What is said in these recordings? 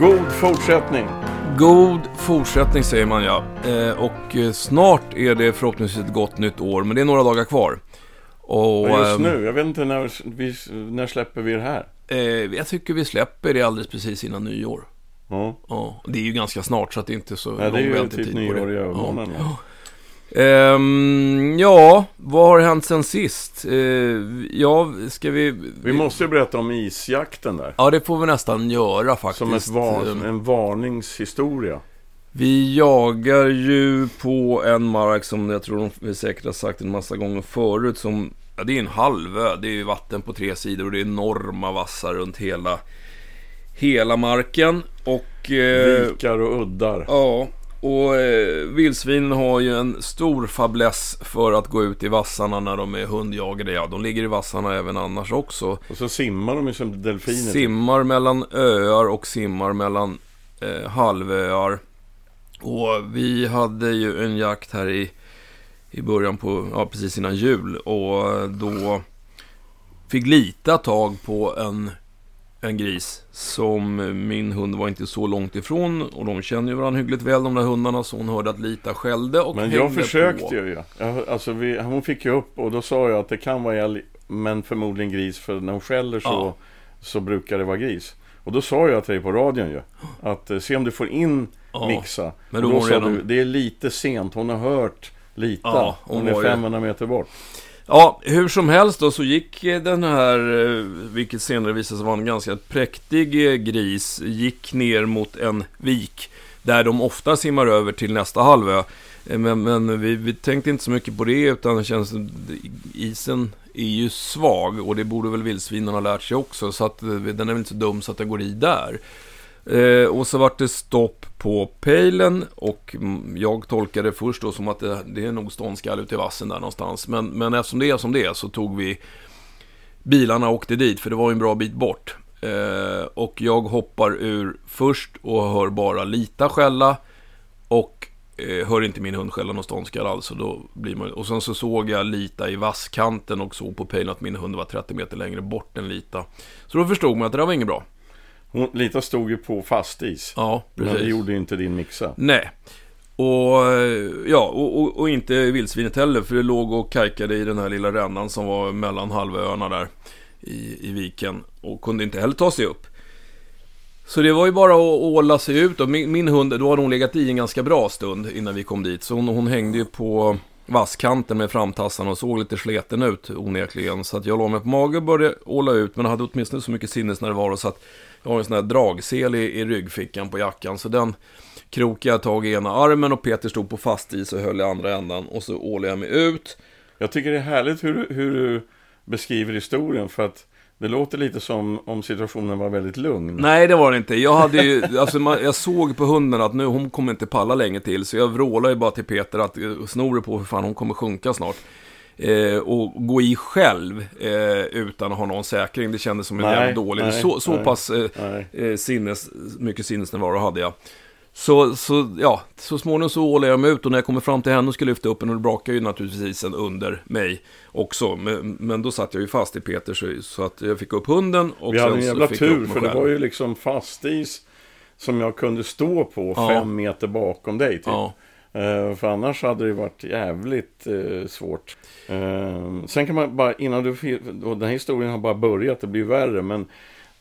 God fortsättning! God fortsättning säger man ja. Eh, och eh, snart är det förhoppningsvis ett gott nytt år, men det är några dagar kvar. Och, just ehm, nu, jag vet inte när, vi, när släpper vi det här? eh, jag tycker vi släpper det alldeles precis innan nyår. Ja, Ja, det är ju ganska snart så att det inte är så Nej, det är lång ju väntetid typ nyår i övermorgon. Ja. Ehm, ja, vad har hänt sen sist? Eh, ja, ska vi... Vi måste ju berätta om isjakten där. Ja, det får vi nästan göra faktiskt. Som var, Ehm, en varningshistoria. Vi jagar ju på en mark som jag tror vi säkert har sagt en massa gånger förut. Som, ja, det är en halvö, det är ju vatten på tre sidor och det är enorma vassar runt hela, hela marken. Och... Eh, Vikar och uddar. ja, och eh, vildsvinen har ju en stor fäbless för att gå ut i vassarna när de är hundjagade. Ja, de ligger i vassarna även annars också. Och så simmar de ju som delfiner. Simmar mellan öar och simmar mellan eh, halvöar. Och vi hade ju en jakt här i, i början på, ja precis innan jul. Och då fick lita tag på en, en gris som min hund var inte så långt ifrån. Och de känner ju varandra hyggligt väl de där hundarna. Så hon hörde att Lita skällde och Men jag försökte på. ju. Jag, alltså vi, hon fick ju upp och då sa jag att det kan vara älg, men förmodligen gris. För när hon skäller så, Ja. så brukar det vara gris. Och då sa jag till dig på radion ju. Att eh, se om du får in Ja, mixa. men då då sa redan- du, det är lite sent. Hon har hört lite. Ja, hon, hon är var ju- 500 meter bort. Ja, hur som helst då så gick eh, den här, eh, vilket senare visade sig vara en ganska präktig eh, gris, gick ner mot en vik där de ofta simmar över till nästa halvö. Men, men vi, vi tänkte inte så mycket på det utan det känns som isen är ju svag och det borde väl vildsvinen ha lärt sig också så att den är väl inte så dum så att den går i där. Eh, och så vart det stopp på pejlen och jag tolkade det först då som att det, det är nog ståndskall ute i vassen där någonstans. Men, men eftersom det är som det är så tog vi bilarna och åkte dit för det var ju en bra bit bort. Eh, och jag hoppar ur först och hör bara Lita skälla och eh, hör inte min hund skälla någon ståndskall alls. Och, då blir man, och sen så såg jag Lita i vasskanten och såg på pejlen att min hund var 30 meter längre bort än Lita. Så då förstod man att det där var inget bra. Hon, Lita stod ju på fast is. Ja, Men precis. det gjorde ju inte din mixa. Nej. Och, eh, ja, och, och, och inte vildsvinet heller, för det låg och kajkade i den här lilla rännan som var mellan halvöarna där i, i viken och kunde inte heller ta sig upp. Så det var ju bara att åla sig ut och min, min hund, då hade hon legat i en ganska bra stund innan vi kom dit. Så hon, hon hängde ju på vasskanten med framtassarna och såg lite sleten ut onekligen. Så att jag la mig på mage och började åla ut, men hade åtminstone så mycket sinnesnärvaro så att jag har en sån här dragsel i, i ryggfickan på jackan. Så den krokade jag tag i ena armen och Peter stod på fast is och höll i andra ändan. Och så ålade jag mig ut. Jag tycker det är härligt hur, hur du beskriver historien. För att det låter lite som om situationen var väldigt lugn. Nej, det var det inte. Jag, hade ju, alltså, man, jag såg på hunden att nu, hon kommer inte palla länge till. Så jag vrålade ju bara till Peter att eh, snor du på för fan, hon kommer sjunka snart. Eh, och gå i själv eh, utan att ha någon säkring. Det kändes som en Nej, jävla dålig. nej, så så nej, pass eh, eh, sinnes, mycket sinnesnärvaro hade jag. Så, så, ja, så småningom så ålade jag mig ut och när jag kommer fram till henne och ska lyfta upp henne, och det brakar ju naturligtvis isen under mig också. Men, men då satt jag ju fast i Peter så, så att jag fick upp hunden och Vi hade en jävla tur för det själv. var ju liksom fast is som jag kunde stå på Ja. fem meter bakom dig. Typ. Ja, för annars hade det varit jävligt eh, svårt. Eh, sen kan man bara, innan du, och den här historien har bara börjat, det blir värre. Men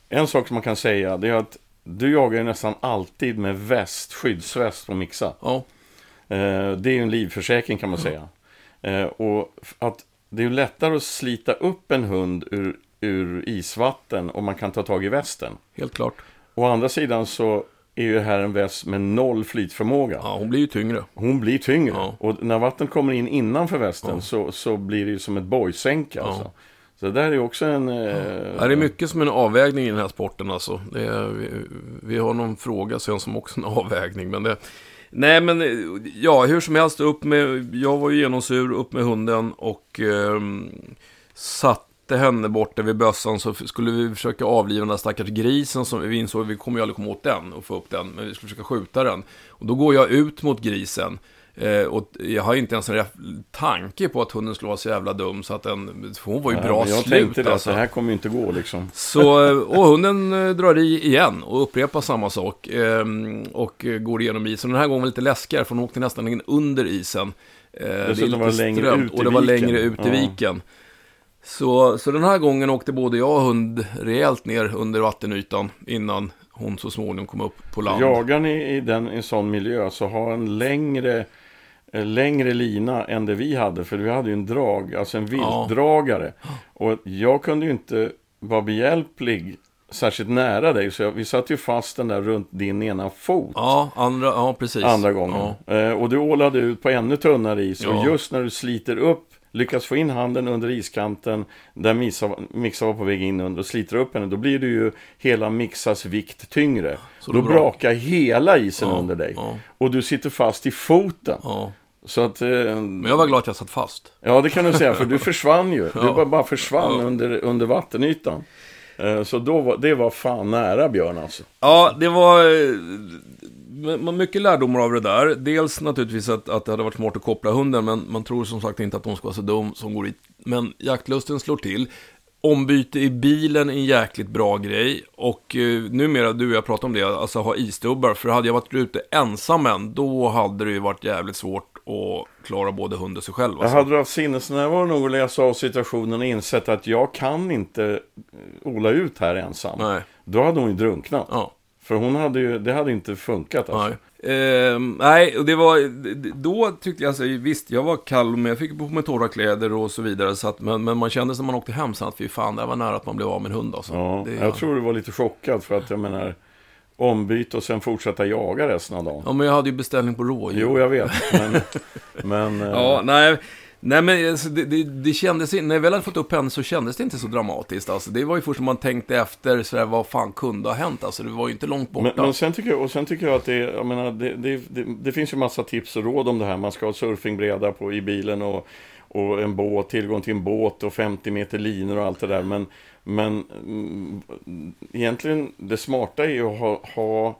en sak som man kan säga, det är att du jagar ju nästan alltid med väst, skyddsväst på mixa. ja, Eh, det är ju en livförsäkring kan man säga. Eh, och att det är ju lättare att slita upp en hund ur, ur isvatten om man kan ta tag i västen. helt klart. Å andra sidan så är ju här en väst med noll flytförmåga. Ja, hon blir ju tyngre. Hon blir tyngre. Ja. Och när vattnet kommer in innanför västen Ja. så, så blir det ju som ett bojsänke. Alltså. Så det där är ju också en... Eh, Ja, det är mycket som en avvägning i den här sporten alltså. Är, vi, vi har någon fråga sen som också en avvägning. Men det, nej men, eh, ja hur som helst, upp med, jag var ju genomsur, upp med hunden och ehm, satte henne borta vid bössan. Så skulle vi försöka avliva den där stackars grisen som vi insåg, vi kommer ju aldrig komma åt den och få upp den. Men vi skulle försöka skjuta den. Och då går jag ut mot grisen. Eh, och jag har inte ens en tanke på att hunden skulle vara så jävla dum så att den, hon var ju Ja, bra jag slut tänkte det, alltså. så här kommer ju inte gå liksom. Så, eh, och hunden eh, drar i igen och upprepar samma sak. ehm, Och går igenom isen. Den här gången var lite läskigare för hon åkte nästan in under isen. Eh, Det är Dessutom lite var det längre strömt ut i och det var viken. längre ut i Ja. Så, så den här gången åkte både jag och hund rejält ner under vattenytan innan hon så småningom kom upp på land. Jagar ni i, den, i en sån miljö så ha en längre, eh, längre lina än det vi hade. För vi hade ju en drag, alltså en viltdragare. Och jag kunde ju inte vara behjälplig särskilt nära dig. Så jag, vi satte ju fast den där runt din ena fot. Ja, andra, ja precis. Andra gången. Ja. Eh, och du ålade ut på ännu tunnare is. Ja. Och just när du sliter upp, lyckas få in handen under iskanten, där Mixa, Mixa var på väg in under och sliter upp henne, då blir det ju hela Mixas vikt tyngre. Så då då brak- brakar hela isen Ja, under dig. ja. Och du sitter fast i foten. Ja. Så att, eh, Men jag var glad att jag satt fast. ja det kan du säga, för du försvann ju. Du bara, bara försvann under, under vattenytan. Eh, så då var, det var fan nära Björn alltså. Ja, det var eh, mycket lärdomar av det där. Dels naturligtvis att, att det hade varit smart att koppla hunden, men man tror som sagt inte att hon ska vara så dum som går dit. Men jaktlusten slår till. Ombyte i bilen är en jäkligt bra grej. Och eh, numera, du och jag pratar om det, alltså ha isdubbar. För hade jag varit ute ensam än, då hade det ju varit jävligt svårt att klara både hund och sig själv. Jag Alltså. hade du haft sinnesnärvaro nog att läsa av situationen och insett att jag kan inte eh, ola ut här ensam. Nej, Då hade hon ju drunknat. ja. För hon hade ju, det hade inte funkat alltså. Nej. Ehm, nej, och det var, då tyckte jag, alltså, visst, jag var kall, men jag fick på mig torra kläder och så vidare. Så att, men, men man kände när man åkte hem sen att fy fan, det var nära att man blev av med en hund alltså. Ja, det, jag tror du var lite chockad för att jag menar ombyte och sen fortsätta jaga resten av dagen. Ja, men jag hade ju beställning på rådjur. Jo, jag vet. Men, men eh, Ja, nej. Nej men alltså, det, det, det kändes inte, när jag väl hade fått upp henne så kändes det inte så dramatiskt alltså. Det var ju först när man tänkte efter sådär, vad fan kunde ha hänt alltså. Det var ju inte långt borta. men, men sen tycker jag, och sen tycker jag att det, jag menar, det, det, det, det finns ju massa tips och råd om det här. Man ska ha surfingbräda på, i bilen och, och en båt, tillgång till en båt och 50 meter linor och allt det där. Men, men mm, egentligen det smarta är ju att ha, ha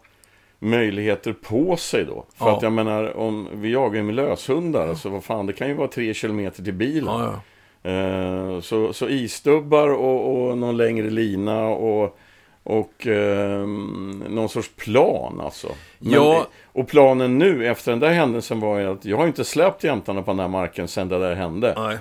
möjligheter på sig då. För Ja. att jag menar, om vi jagar ju med löshundar, alltså vad fan, det kan ju vara tre kilometer till bilen. ja, ja. Eh, så, så isdubbar och, och någon längre lina och, och ehm, någon sorts plan alltså. Men, Ja. Och planen nu efter den där händelsen var ju att jag har inte släppt jämtarna på den här marken sedan det där hände. Nej.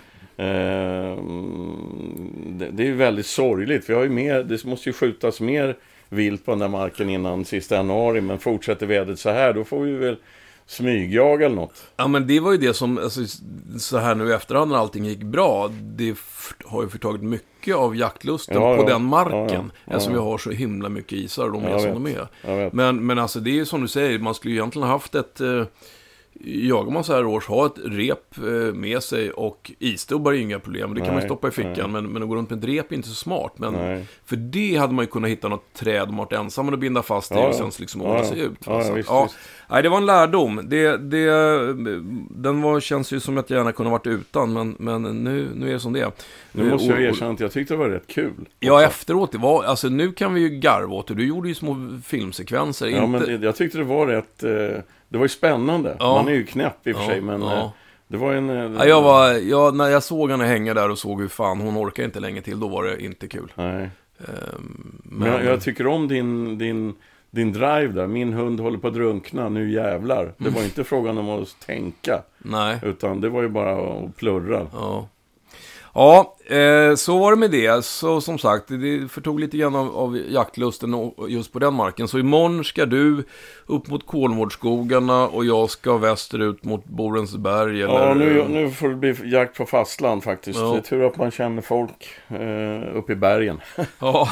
Ehm, det, det är ju väldigt sorgligt. för jag har ju mer, det måste ju skjutas mer vilt på den där marken innan sista januari. Men fortsätter vädret så här, då får vi väl smygjaga eller något. Ja men det var ju det som, alltså, så här nu i efterhand när allting gick bra, det har ju förtagit mycket av jaktlusten Ja, på ja. den marken. Ja. Eftersom vi har så himla mycket isar och de är som vet. de är. Men, men alltså det är ju som du säger, man skulle ju egentligen ha haft ett... Eh, jagar man så här års, ha ett rep eh, med sig och isdubbar är ju inga problem. Det kan man Nej, ju stoppa i fickan, nej. men, men att gå runt med ett rep är inte så smart. Men Nej. för det hade man ju kunnat hitta något träd man varit ensam och binda fast i Ja, och ja. sen liksom Ja, ordna ja. sig ut. Ja, va? ja, visst, ja. visst. Nej, det var en lärdom. Det, det, den var, känns ju som att jag gärna kunde ha varit utan, men, men nu, nu är det som det är. Nu måste jag erkänna att jag tyckte det var rätt kul. Ja, också. efteråt, det var, alltså nu kan vi ju garva åt det. Du gjorde ju små filmsekvenser. Ja, inte... men det, jag tyckte det var rätt... Eh, det var ju spännande. Ja. Man är ju knäpp i och för sig, men eh, det var en... Eh, Ja, jag var, jag, när jag såg henne hänga där och såg hur fan hon orkar inte länge till, då var det inte kul. Nej. Ehm, Men jag, jag tycker om din, din, din drive där. Min hund håller på att drunkna, nu jävlar. Det var inte frågan om att tänka. Nej, Utan det var ju bara att plurra. ja. Ja, eh, så var det med det. Så som sagt, det förtog lite grann av, av jaktlusten just på den marken. Så imorgon ska du upp mot Kolmårdsskogarna och jag ska västerut mot Borensberg. Eller, Ja, nu, nu får det bli jakt på fastland faktiskt. Ja. Det är tur att man känner folk eh, uppe i bergen. Ja,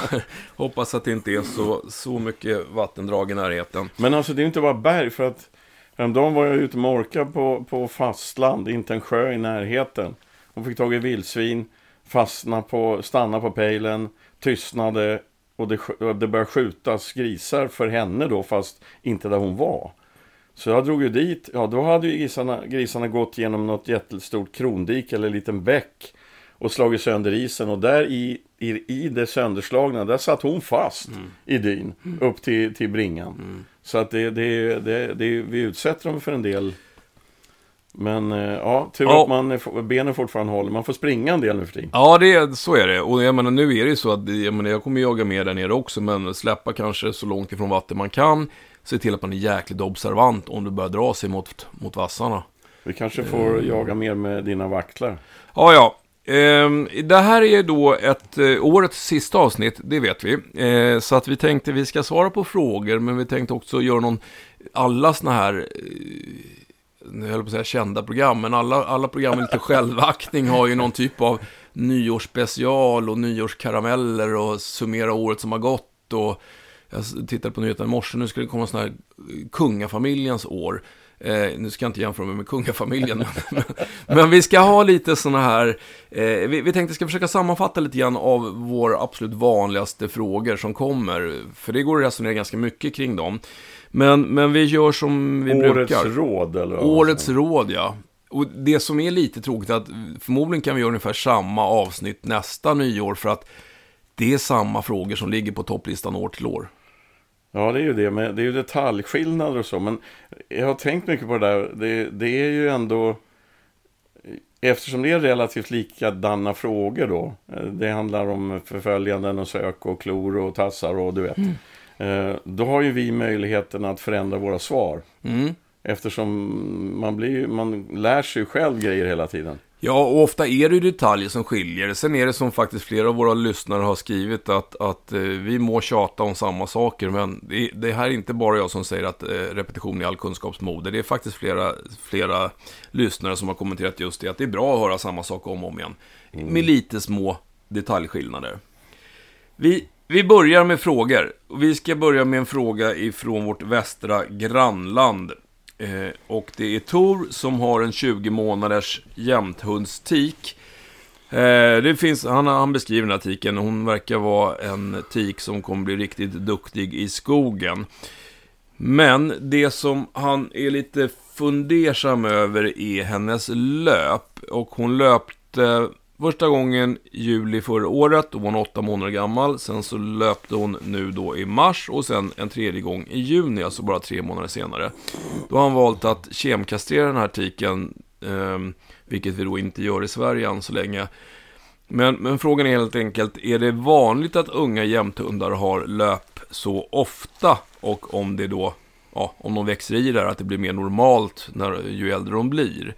hoppas att det inte är så, så mycket vattendrag i närheten. Men alltså det är inte bara berg för att Häromdagen var jag ute med orka på, på fastland, inte en sjö i närheten. Hon fick tag i vildsvin, fastna på, stanna på pejlen, tystnade och det, det började skjutas grisar för henne då, fast inte där hon var. Så jag drog ju dit, ja då hade ju grisarna, grisarna gått genom något jättestort krondik eller en liten bäck och slagit sönder isen och där i, i, i det sönderslagna, där satt hon fast i dyn upp till, till bringan. Så att det, det, det, det, vi utsätter dem för en del Men eh, ja, tur Ja. att man, benen fortfarande håller. Man får springa en del nu för tiden. Ja, det, så är det. Och jag menar, nu är det ju så att jag, menar, jag kommer jaga med där nere också, men släppa kanske så långt ifrån vatten man kan. Se till att man är jäkligt observant om du börjar dra sig mot, mot vassarna. Vi kanske får Mm. jaga mer med dina vaktlar. Ja, ja. Ehm, det här är då ett eh, årets sista avsnitt, det vet vi. Eh, så att vi tänkte vi ska svara på frågor, men vi tänkte också göra någon, alla såna här, eh, nu höll jag på att säga kända program, men alla, alla program med lite självaktning har ju någon typ av nyårsspecial och nyårskarameller och summera året som har gått och jag tittade på nyheterna i morse, nu ska det komma sådana här kungafamiljens år. Eh, nu ska jag inte jämföra mig med kungafamiljen, men, men vi ska ha lite såna här, eh, vi, vi tänkte ska försöka sammanfatta lite grann av våra absolut vanligaste frågor som kommer, för det går att resonera ganska mycket kring dem. Men, men vi gör som vi Årets brukar. råd eller vad Årets råd, ja. Och det som är lite tråkigt är att förmodligen kan vi göra ungefär samma avsnitt nästa nyår för att det är samma frågor som ligger på topplistan år till år. Ja, det är ju det. Men det är ju detaljskillnader och så. Men jag har tänkt mycket på det där. Det, det är ju ändå... Eftersom det är relativt likadana frågor då. eh, Det handlar om förföljanden och sök och klor och tassar och du vet. eh, Då har ju vi möjligheten att förändra våra svar. Mm. Eftersom man, blir, man lär sig själv grejer hela tiden. Ja, och ofta är det detaljer som skiljer. Sen är det som faktiskt flera av våra lyssnare har skrivit att, att eh, vi må tjata om samma saker, men det, det här är inte bara jag som säger att eh, repetition är all kunskapsmoder. Det är faktiskt flera, flera lyssnare som har kommenterat just det, att det är bra att höra samma sak om och om igen. Med lite små detaljskillnader. Vi, vi börjar med frågor. Vi ska börja med en fråga ifrån vårt västra grannland. Eh, och det är Tor som har en 20 månaders jämthundstik. Eh, det finns, han, han beskriver den här tiken, hon verkar vara en tik som kommer bli riktigt duktig i skogen. Men det som han är lite fundersam över är hennes löp. Och hon löpte första gången juli förra året, då var hon åtta månader gammal. Sen så löpte hon nu då i mars och sen en tredje gång i juni, alltså bara tre månader senare. Då har han valt att kemkastrera den här tiken, eh, vilket vi då inte gör i Sverige än så länge. Men, men frågan är helt enkelt, är det vanligt att unga jämthundar har löp så ofta? Och om det då, ja, om de växer i det här, att det blir mer normalt när, ju äldre de blir.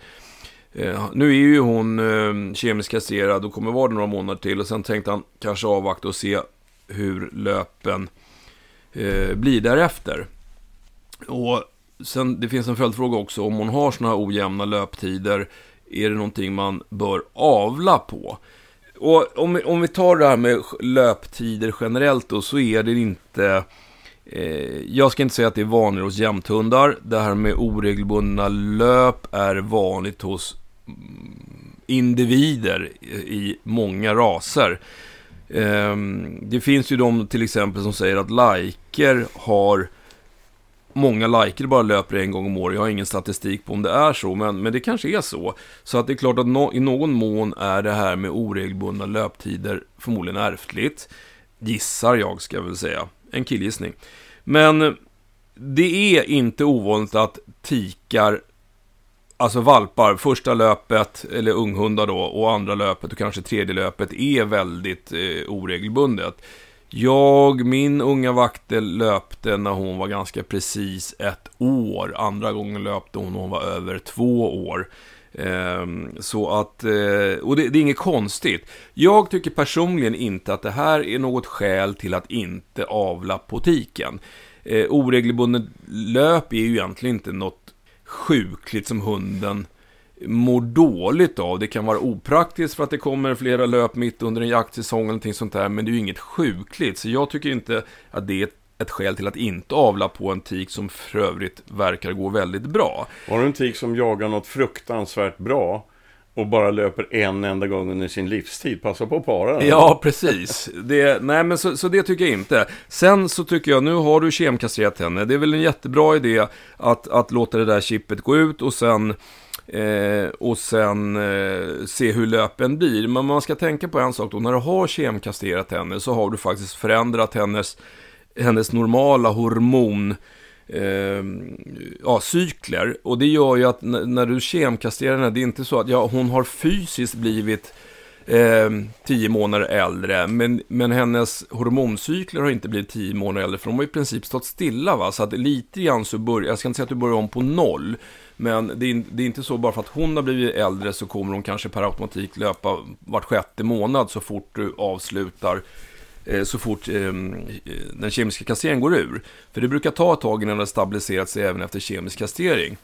Eh, nu är ju hon eh, kemiskt kastrerad och kommer vara det några månader till. Och sen tänkte han kanske avvakta och se hur löpen eh, blir därefter. Och sen, det finns en följdfråga också, om hon har sådana här ojämna löptider, är det någonting man bör avla på? Och om, vi- om vi tar det här med löptider generellt då, så är det inte... Eh, jag ska inte säga att det är vanligt hos jämthundar. Det här med oregelbundna löp är vanligt hos Mm, individer i många raser. Ehm, det finns ju de till exempel som säger att liker har Många liker bara löper en gång om året. Jag har ingen statistik på om det är så, men, men det kanske är så. Så att det är klart att no, i någon mån är det här med oregelbundna löptider förmodligen ärftligt. Gissar jag, ska jag väl säga. En killgissning. Men det är inte ovanligt att tikar, alltså valpar, första löpet, eller unghundar då, och andra löpet och kanske tredje löpet är väldigt eh, oregelbundet. Jag, min unga vaktel löpte när hon var ganska precis ett år. Andra gången löpte hon när hon var över två år. Ehm, så att, eh, och det, det är inget konstigt. Jag tycker personligen inte att det här är något skäl till att inte avla på tiken. Eh, oregelbunden löp är ju egentligen inte något sjukligt som hunden mår dåligt av. Det kan vara opraktiskt för att det kommer flera löp mitt under en jaktsäsong eller någonting sånt där, men det är ju inget sjukligt. Så jag tycker inte att det är ett, ett skäl till att inte avla på en tik som för övrigt verkar gå väldigt bra. Har du en tik som jagar något fruktansvärt bra och bara löper en enda gång under sin livstid, passa på att para den. Ja, precis. Det, nej, men så, så det tycker jag inte. Sen så tycker jag, nu har du kemkastrerat henne. Det är väl en jättebra idé att, att låta det där chippet gå ut och sen Eh, och sen eh, se hur löpen blir. Men man ska tänka på en sak då. När du har kemkastrerat henne så har du faktiskt förändrat hennes, hennes normala hormon eh, ja, cykler. Och det gör ju att när du kemkastrerar henne, det är inte så att ja, hon har fysiskt blivit eh, tio månader äldre, men, men hennes hormoncykler har inte blivit tio månader äldre, för de har i princip stått stilla. Va? Så att lite grann så börjar, jag ska inte säga att du börjar om på noll, men det är, det är inte så bara för att hon har blivit äldre så kommer hon kanske per automatik löpa vart sjätte månad så fort du avslutar eh, Eh, så fort eh, den kemiska kastreringen går ur. För det brukar ta ett tag innan det har stabiliserat sig även efter kemisk kastrering.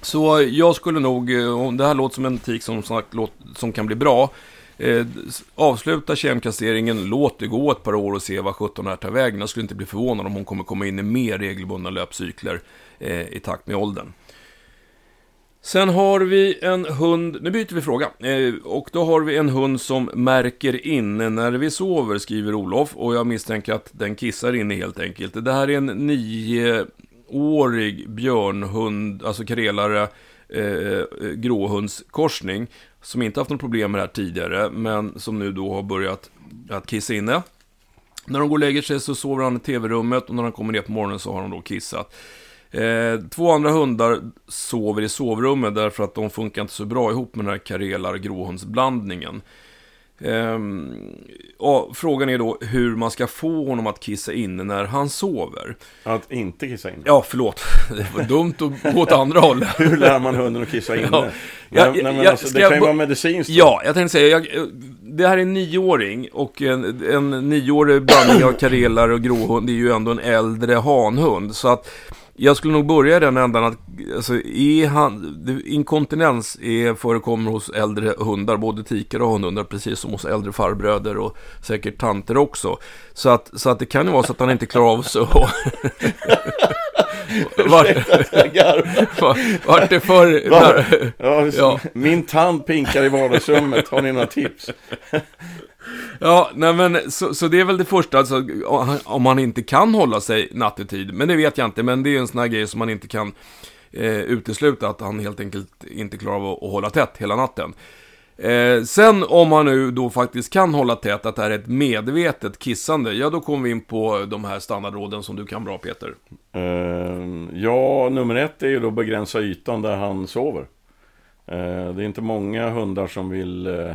Så jag skulle nog, eh, om det här låter som en tik som, som kan bli bra. Eh, avsluta kemkastreringen, låt det gå ett par år och se vad 17 här tar vägen. Jag skulle inte bli förvånad om hon kommer komma in i mer regelbundna löpcykler eh, i takt med åldern. Sen har vi en hund, nu byter vi fråga. Eh, och då har vi en hund som märker inne när vi sover, skriver Olof. Och jag misstänker att den kissar inne helt enkelt. Det här är en nioårig björnhund, alltså karelare, eh, eh gråhundskorsning. Som inte haft något problem med det här tidigare, men som nu då har börjat att kissa inne. När de går och lägger sig så sover han i tv-rummet och när han kommer ner på morgonen så har han då kissat. Eh, två andra hundar sover i sovrummet därför att de funkar inte så bra ihop med den här karelar gråhundsblandningen. Eh, och frågan är då hur man ska få honom att kissa inne när han sover. Att inte kissa inne. Ja, förlåt. Det var dumt att gå åt andra hållet. Hur lär man hunden att kissa inne? Ja. Nej, Ja, nej, men ja, alltså, det jag kan ju bo- vara medicinskt. då. Ja, jag tänkte säga, jag, det här är en nioåring och en, en nioårig blandning av karelar och gråhund det är ju ändå en äldre hanhund. Så att jag skulle nog börja i den ändan att alltså, är han, det- inkontinens är, förekommer hos äldre hundar, både tikar och hanhundar, precis som hos äldre farbröder och säkert tanter också. Så att, så att det kan ju vara så att han inte klarar av och... Vart, vart, vart det för... Va? Ja, Ja. Min tand pinkar i vardagsrummet. Har ni några tips? Ja, nej men så, så det är väl det första, alltså, om han- om man inte kan hålla sig nattetid. Men det vet jag inte, men det är en sån här grej som man inte kan eh, utesluta, att han helt enkelt inte klarar av att, att hålla tätt hela natten. Eh, sen om man nu då faktiskt kan hålla tätt, att det här är ett medvetet kissande, ja då kommer vi in på de här standardråden som du kan bra Peter. Eh, ja, nummer ett är ju då begränsa ytan där han sover. Eh, det är inte många hundar som vill eh,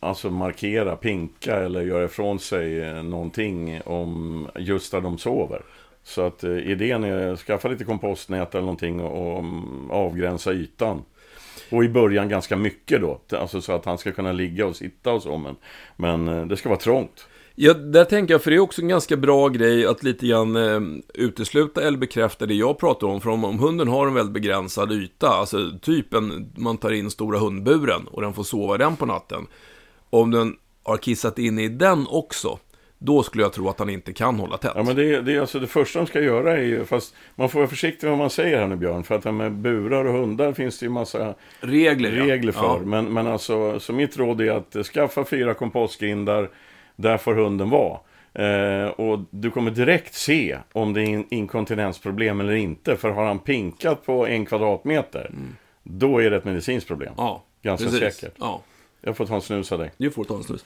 alltså markera, pinka eller göra ifrån sig eh, någonting om just där de sover. Så att eh, idén är att skaffa lite kompostnät eller någonting och, och mm, avgränsa ytan. Och i början ganska mycket då, alltså så att han ska kunna ligga och sitta och så, men, men eh, det ska vara trångt. Ja, där tänker jag, för det är också en ganska bra grej att lite grann eh, utesluta eller bekräfta det jag pratar om. För om, om hunden har en väldigt begränsad yta, alltså typ en, man tar in stora hundburen och den får sova i den på natten. Om den har kissat in i den också, då skulle jag tro att han inte kan hålla tätt. Ja men det, är- det är alltså det första de ska göra är ju, fast man får vara försiktig med vad man säger här nu Björn, för att det med burar och hundar finns det ju massa Regler, ja. regler för. Ja. Men, men alltså, så mitt råd är att skaffa fyra kompostgrindar, där får hunden vara. Eh, och du kommer direkt se om det är in- inkontinensproblem eller inte, för har han pinkat på en kvadratmeter, då är det ett medicinskt problem. Mm. Ja, Ganska precis. säkert. Ja, Jag får ta en snus av dig. du får ta en snus.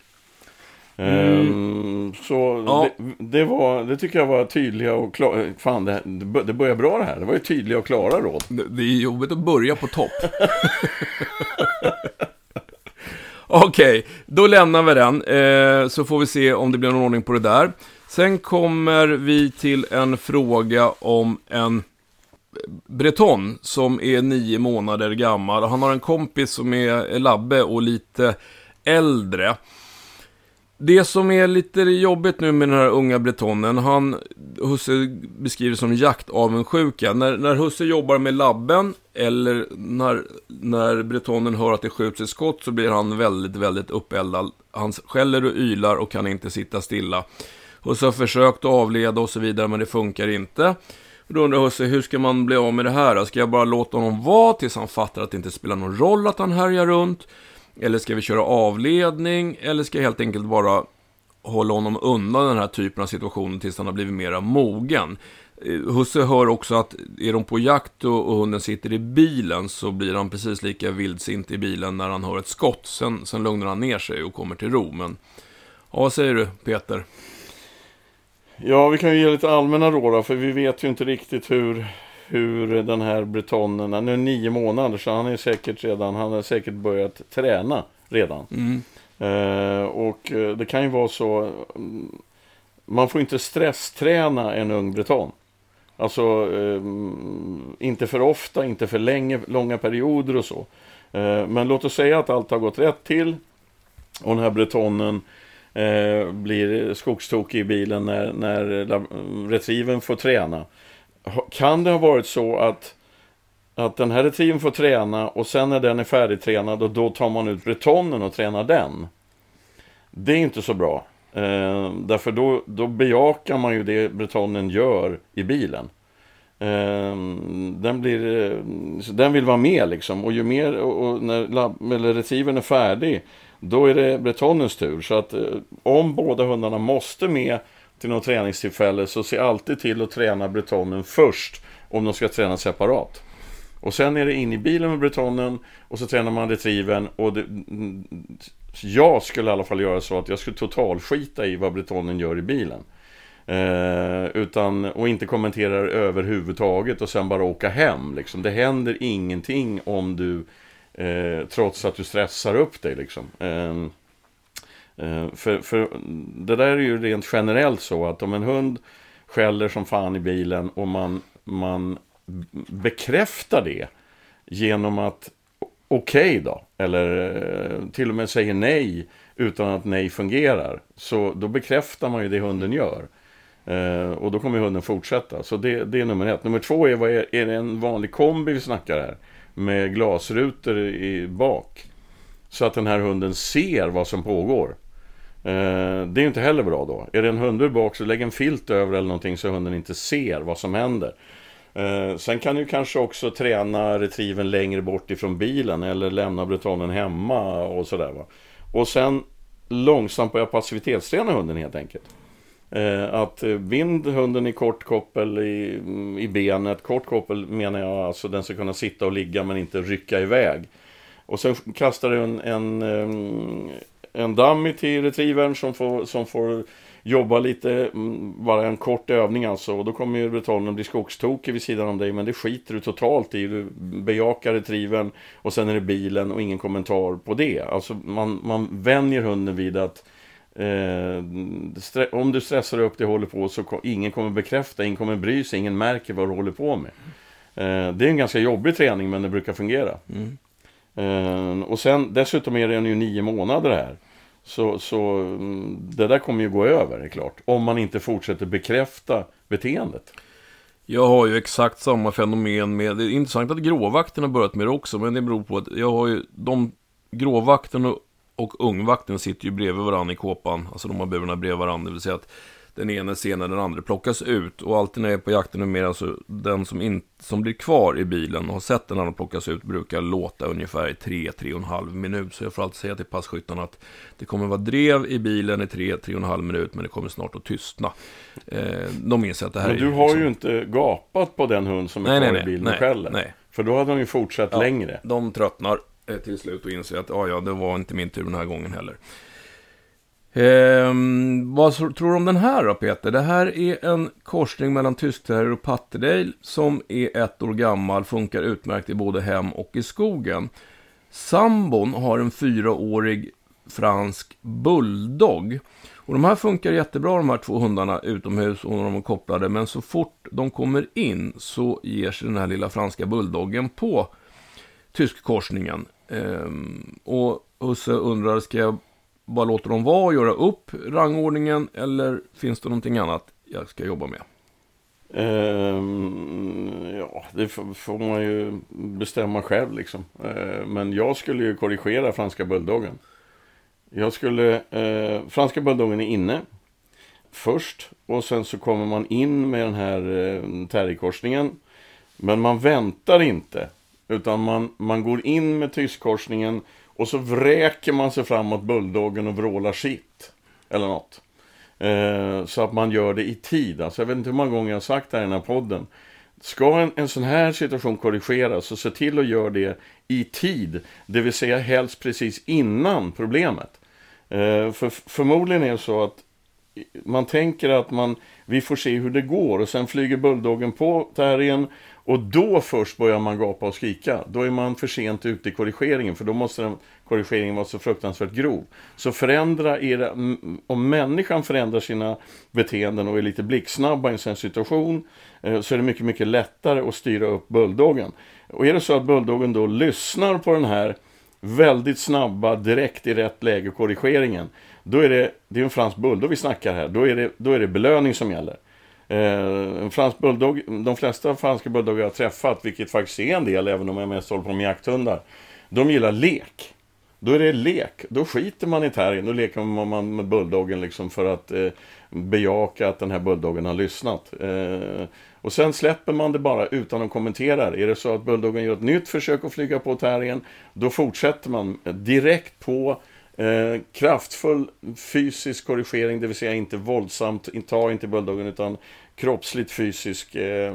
Ehm, så Mm. Ja. det, det, var, det tycker jag var tydliga och klara. Fan, det, det bör- det börjar bra det här. Det var ju tydliga och klara råd. Det, det är jobbigt att börja på topp. Okej, då lämnar vi den. Eh, så får vi se om det blir någon ordning på det där. Sen kommer vi till en fråga om en breton som är nio månader gammal. Han har en kompis som är labbe och lite äldre. Det som är lite jobbigt nu med den här unga bretonen, han, Husse beskriver som jaktavundsjuka. När, när Husse jobbar med labben, eller när, när bretonen hör att det skjuts ett skott, så blir han väldigt, väldigt uppeldad. Han skäller och ylar och kan inte sitta stilla. Husse har försökt att avleda och så vidare, men det funkar inte. Då undrar Husse, hur ska man bli av med det här? Ska jag bara låta honom vara tills han fattar att det inte spelar någon roll att han härjar runt? Eller ska vi köra avledning? Eller ska jag helt enkelt bara hålla honom undan den här typen av situationer tills han har blivit mera mogen? Eh, Husse hör också att är de på jakt och, och hunden sitter i bilen så blir han precis lika vildsint i bilen när han hör ett skott. Sen, sen lugnar han ner sig och kommer till ro. Men ja, vad säger du Peter? Ja, vi kan ju ge lite allmänna råd för vi vet ju inte riktigt hur, hur den här bretonnen, han är nio månader så han är säkert redan, han har säkert börjat träna redan. Mm. Eh, och eh, det kan ju vara så, mm, man får inte stressträna en ung breton. Alltså, eh, inte för ofta, inte för länge, långa perioder och så. Eh, men låt oss säga att allt har gått rätt till och den här bretonnen eh, blir skogstokig i bilen när, när retrievern får träna. Kan det ha varit så att, att den här retriven får träna och sen när den är färdigtränad och då tar man ut bretonnen och tränar den? Det är inte så bra. Eh, därför då, då bejakar man ju det bretonnen gör i bilen. Eh, den, blir, eh, den vill vara med liksom. Och ju mer, och, och när lab, eller retrievern är färdig, då är det bretonnens tur. Så att eh, om båda hundarna måste med till något träningstillfälle så se alltid till att träna bretonnen först om de ska träna separat. Och sen är det in i bilen med bretonnen och så tränar man retrievern och det, jag skulle i alla fall göra så att jag skulle totalskita i vad bretonnen gör i bilen. Eh, utan, och inte kommentera överhuvudtaget och sen bara åka hem. Liksom. Det händer ingenting om du, eh, trots att du stressar upp dig. Liksom. Eh, Eh, för, för det där är ju rent generellt så att om en hund skäller som fan i bilen och man, man bekräftar det genom att okej okay då, eller eh, till och med säger nej utan att nej fungerar, så då bekräftar man ju det hunden gör. Eh, och då kommer hunden fortsätta. Så det, det, är nummer ett. Nummer två är, vad är, är det en vanlig kombi vi snackar här? Med glasrutor i bak. Så att den här hunden ser vad som pågår. Eh, det är inte heller bra då. Är det en hundur bak så lägg en filt över eller någonting så hunden inte ser vad som händer. Eh, sen kan du kanske också träna retrieven längre bort ifrån bilen eller lämna brutalen hemma och sådär va. Och sen långsamt börja passivitetsträna hunden helt enkelt. Eh, att bind hunden i kort koppel i, i benet. Kort koppel menar jag alltså den ska kunna sitta och ligga men inte rycka iväg. Och sen kastar du en, en, en dummy till retrievern som får, som får jobba lite, mm, bara en kort övning alltså. Och då kommer ju bretonen bli skogstokig vid sidan om dig. Men det skiter du totalt i. Du bejakar retrievern och sen är det bilen och ingen kommentar på det. Alltså man, man vänjer hunden vid att Eh, om du stressar upp det och håller på så ingen kommer bekräfta, ingen kommer bry sig, ingen märker vad du håller på med. Eh, det är en ganska jobbig träning men det brukar fungera. Mm. Eh, och sen dessutom är den ju nio månader här. Så, så mm, det där kommer ju gå över, är klart. Om man inte fortsätter bekräfta beteendet. Jag har ju exakt samma fenomen med, det är intressant att gråvakten har börjat med det också, men det beror på att jag har ju, de gråvakten och, och ungvakten sitter ju bredvid varandra i kåpan, alltså de har burarna bredvid varandra, det vill säga att den ser när den andra plockas ut. Och alltid när jag är på jakten numera så den som, in, som blir kvar i bilen och har sett den andra plockas ut brukar låta ungefär i 3-3,5 minut. Så jag får alltid säga till passkyttarna att det kommer vara drev i bilen i 3-3,5 minut men det kommer snart att tystna. Eh, de inser att det här Men du är har liksom... ju inte gapat på den hund som är nej, kvar nej, i bilen nej, skäller. Nej. För då hade de ju fortsatt ja, längre. De tröttnar eh, till slut och inser att ja, ja, det var inte min tur den här gången heller. Ehm, vad tror du om den här då Peter? Det här är en korsning mellan tyskterrier och patterdale som är ett år gammal, funkar utmärkt i både hem och i skogen. Sambon har en fyraårig fransk bulldog. Och de här funkar jättebra de här två hundarna utomhus och när de är kopplade. Men så fort de kommer in så ger sig den här lilla franska bulldoggen på tyskkorsningen. Ehm, och Husse undrar, ska jag bara låter dem vara och göra upp rangordningen eller finns det någonting annat jag ska jobba med? Um, ja, det får man ju bestämma själv liksom. Uh, men jag skulle ju korrigera franska bulldoggen. Jag skulle, uh, franska bulldoggen är inne först och sen så kommer man in med den här uh, terrikorsningen. Men man väntar inte, utan man, man går in med tyskkorsningen och så vräker man sig framåt bulldoggen och vrålar sitt. Eller något. Eh, så att man gör det i tid. Alltså jag vet inte hur många gånger jag har sagt det här i den här podden. Ska en, en sån här situation korrigeras så se till att göra det i tid. Det vill säga helst precis innan problemet. Eh, för förmodligen är det så att man tänker att man, vi får se hur det går och sen flyger bulldoggen på terriern och då först börjar man gapa och skrika. Då är man för sent ute i korrigeringen för då måste den, korrigeringen vara så fruktansvärt grov. Så förändra era, mm, om människan förändrar sina beteenden och är lite blixtsnabba i en sån situation eh, så är det mycket, mycket lättare att styra upp bulldoggen. Och är det så att bulldoggen då lyssnar på den här väldigt snabba, direkt i rätt läge korrigeringen då är det, det är en fransk bulldog vi snackar här, då är det, då är det belöning som gäller. Eh, fransk bulldog, de flesta franska bulldoggar jag har träffat, vilket faktiskt är en del, även om jag mest håller på med jakthundar, de gillar lek. Då är det lek, då skiter man i terriern, då leker man med bulldoggen liksom för att eh, bejaka att den här bulldoggen har lyssnat. Eh, och sen släpper man det bara utan att kommentera. Är det så att bulldoggen gör ett nytt försök att flyga på terriern, då fortsätter man direkt på Eh, kraftfull fysisk korrigering, det vill säga inte våldsamt, ta inte bulldoggen utan kroppsligt fysisk eh,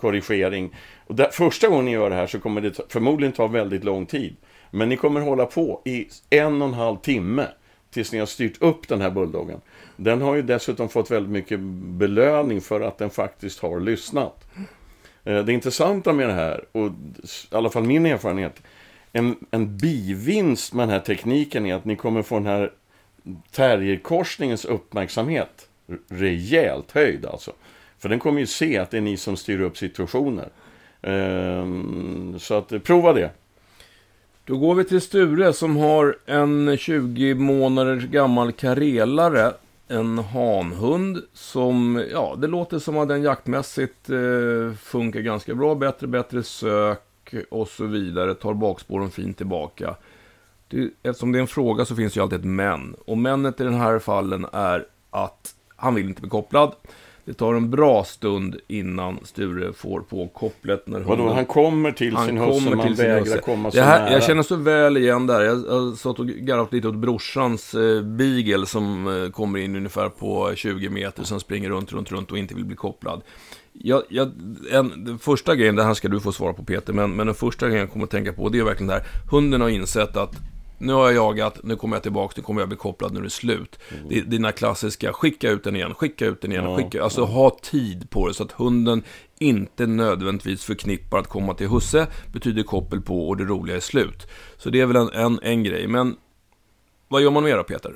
korrigering. Och där, första gången ni gör det här så kommer det förmodligen ta väldigt lång tid. Men ni kommer hålla på i en och en halv timme tills ni har styrt upp den här bulldoggen. Den har ju dessutom fått väldigt mycket belöning för att den faktiskt har lyssnat. Eh, det intressanta med det här, och i alla fall min erfarenhet, en, en bivinst med den här tekniken är att ni kommer få den här terrierkorsningens uppmärksamhet rejält höjd alltså. För den kommer ju se att det är ni som styr upp situationer. Ehm, så att eh, prova det. Då går vi till Sture som har en 20 månader gammal karelare. En hanhund som, ja, det låter som att den jaktmässigt eh, funkar ganska bra. Bättre, bättre sök och så vidare, tar bakspåren fint tillbaka. Det, eftersom det är en fråga så finns det ju alltid ett men. Och männet i den här fallen är att han vill inte bli kopplad. Det tar en bra stund innan Sture får på kopplet. När hunden, Vadå, han kommer till han sin husse, man vägrar komma så här, nära. Jag känner så väl igen där. Jag har satt och garvat lite åt brorsans eh, beagle som eh, kommer in ungefär på 20 meter, som springer runt, runt, runt och inte vill bli kopplad. Jag, jag, en, den första grejen, det här ska du få svara på Peter, men, men den första grejen jag kommer att tänka på, det är verkligen det här, hunden har insett att nu har jag jagat, nu kommer jag tillbaka, nu kommer jag bli kopplad, nu är det slut. Mm. Dina klassiska, skicka ut den igen, skicka ut den igen, ja, skicka, alltså ja. ha tid på det så att hunden inte nödvändigtvis förknippar att komma till husse, betyder koppel på och det roliga är slut. Så det är väl en, en, en grej, men vad gör man mer då Peter?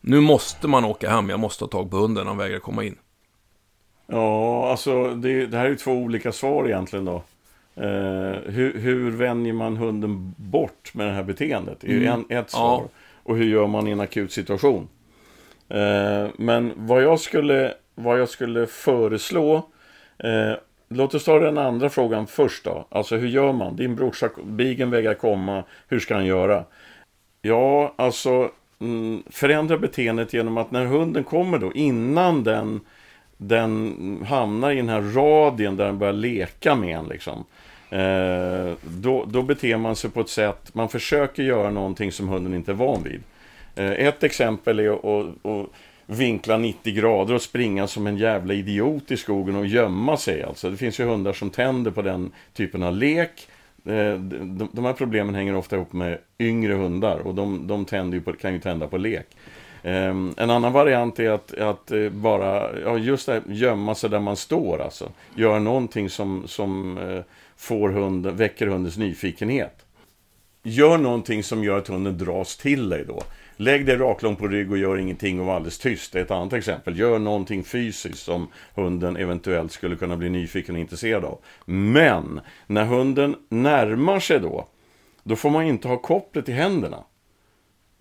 Nu måste man åka hem, jag måste ha tag på hunden, han vägrar komma in. Ja, alltså det, det här är ju två olika svar egentligen då. Eh, hur, hur vänjer man hunden bort med det här beteendet? Det är mm. en, ett svar. Ja. Och hur gör man i en akut situation? Eh, men vad jag skulle, vad jag skulle föreslå eh, Låt oss ta den andra frågan först då. Alltså hur gör man? Din brorsa, bigen vägrar komma. Hur ska han göra? Ja, alltså mm, förändra beteendet genom att när hunden kommer då, innan den den hamnar i den här radien där den börjar leka med en liksom. Eh, då, då beter man sig på ett sätt, man försöker göra någonting som hunden inte är van vid. Eh, ett exempel är att, att vinkla 90 grader och springa som en jävla idiot i skogen och gömma sig. Alltså, det finns ju hundar som tänder på den typen av lek. Eh, de, de här problemen hänger ofta ihop med yngre hundar och de, de tänder ju på, kan ju tända på lek. Ehm, en annan variant är att, att eh, bara, ja just det, gömma sig där man står alltså. Göra någonting som, som eh, får hunden, väcker hundens nyfikenhet. Gör någonting som gör att hunden dras till dig då. Lägg dig raklång på rygg och gör ingenting och var alldeles tyst. Det är ett annat exempel. Gör någonting fysiskt som hunden eventuellt skulle kunna bli nyfiken och intresserad av. Men, när hunden närmar sig då, då får man inte ha kopplet i händerna.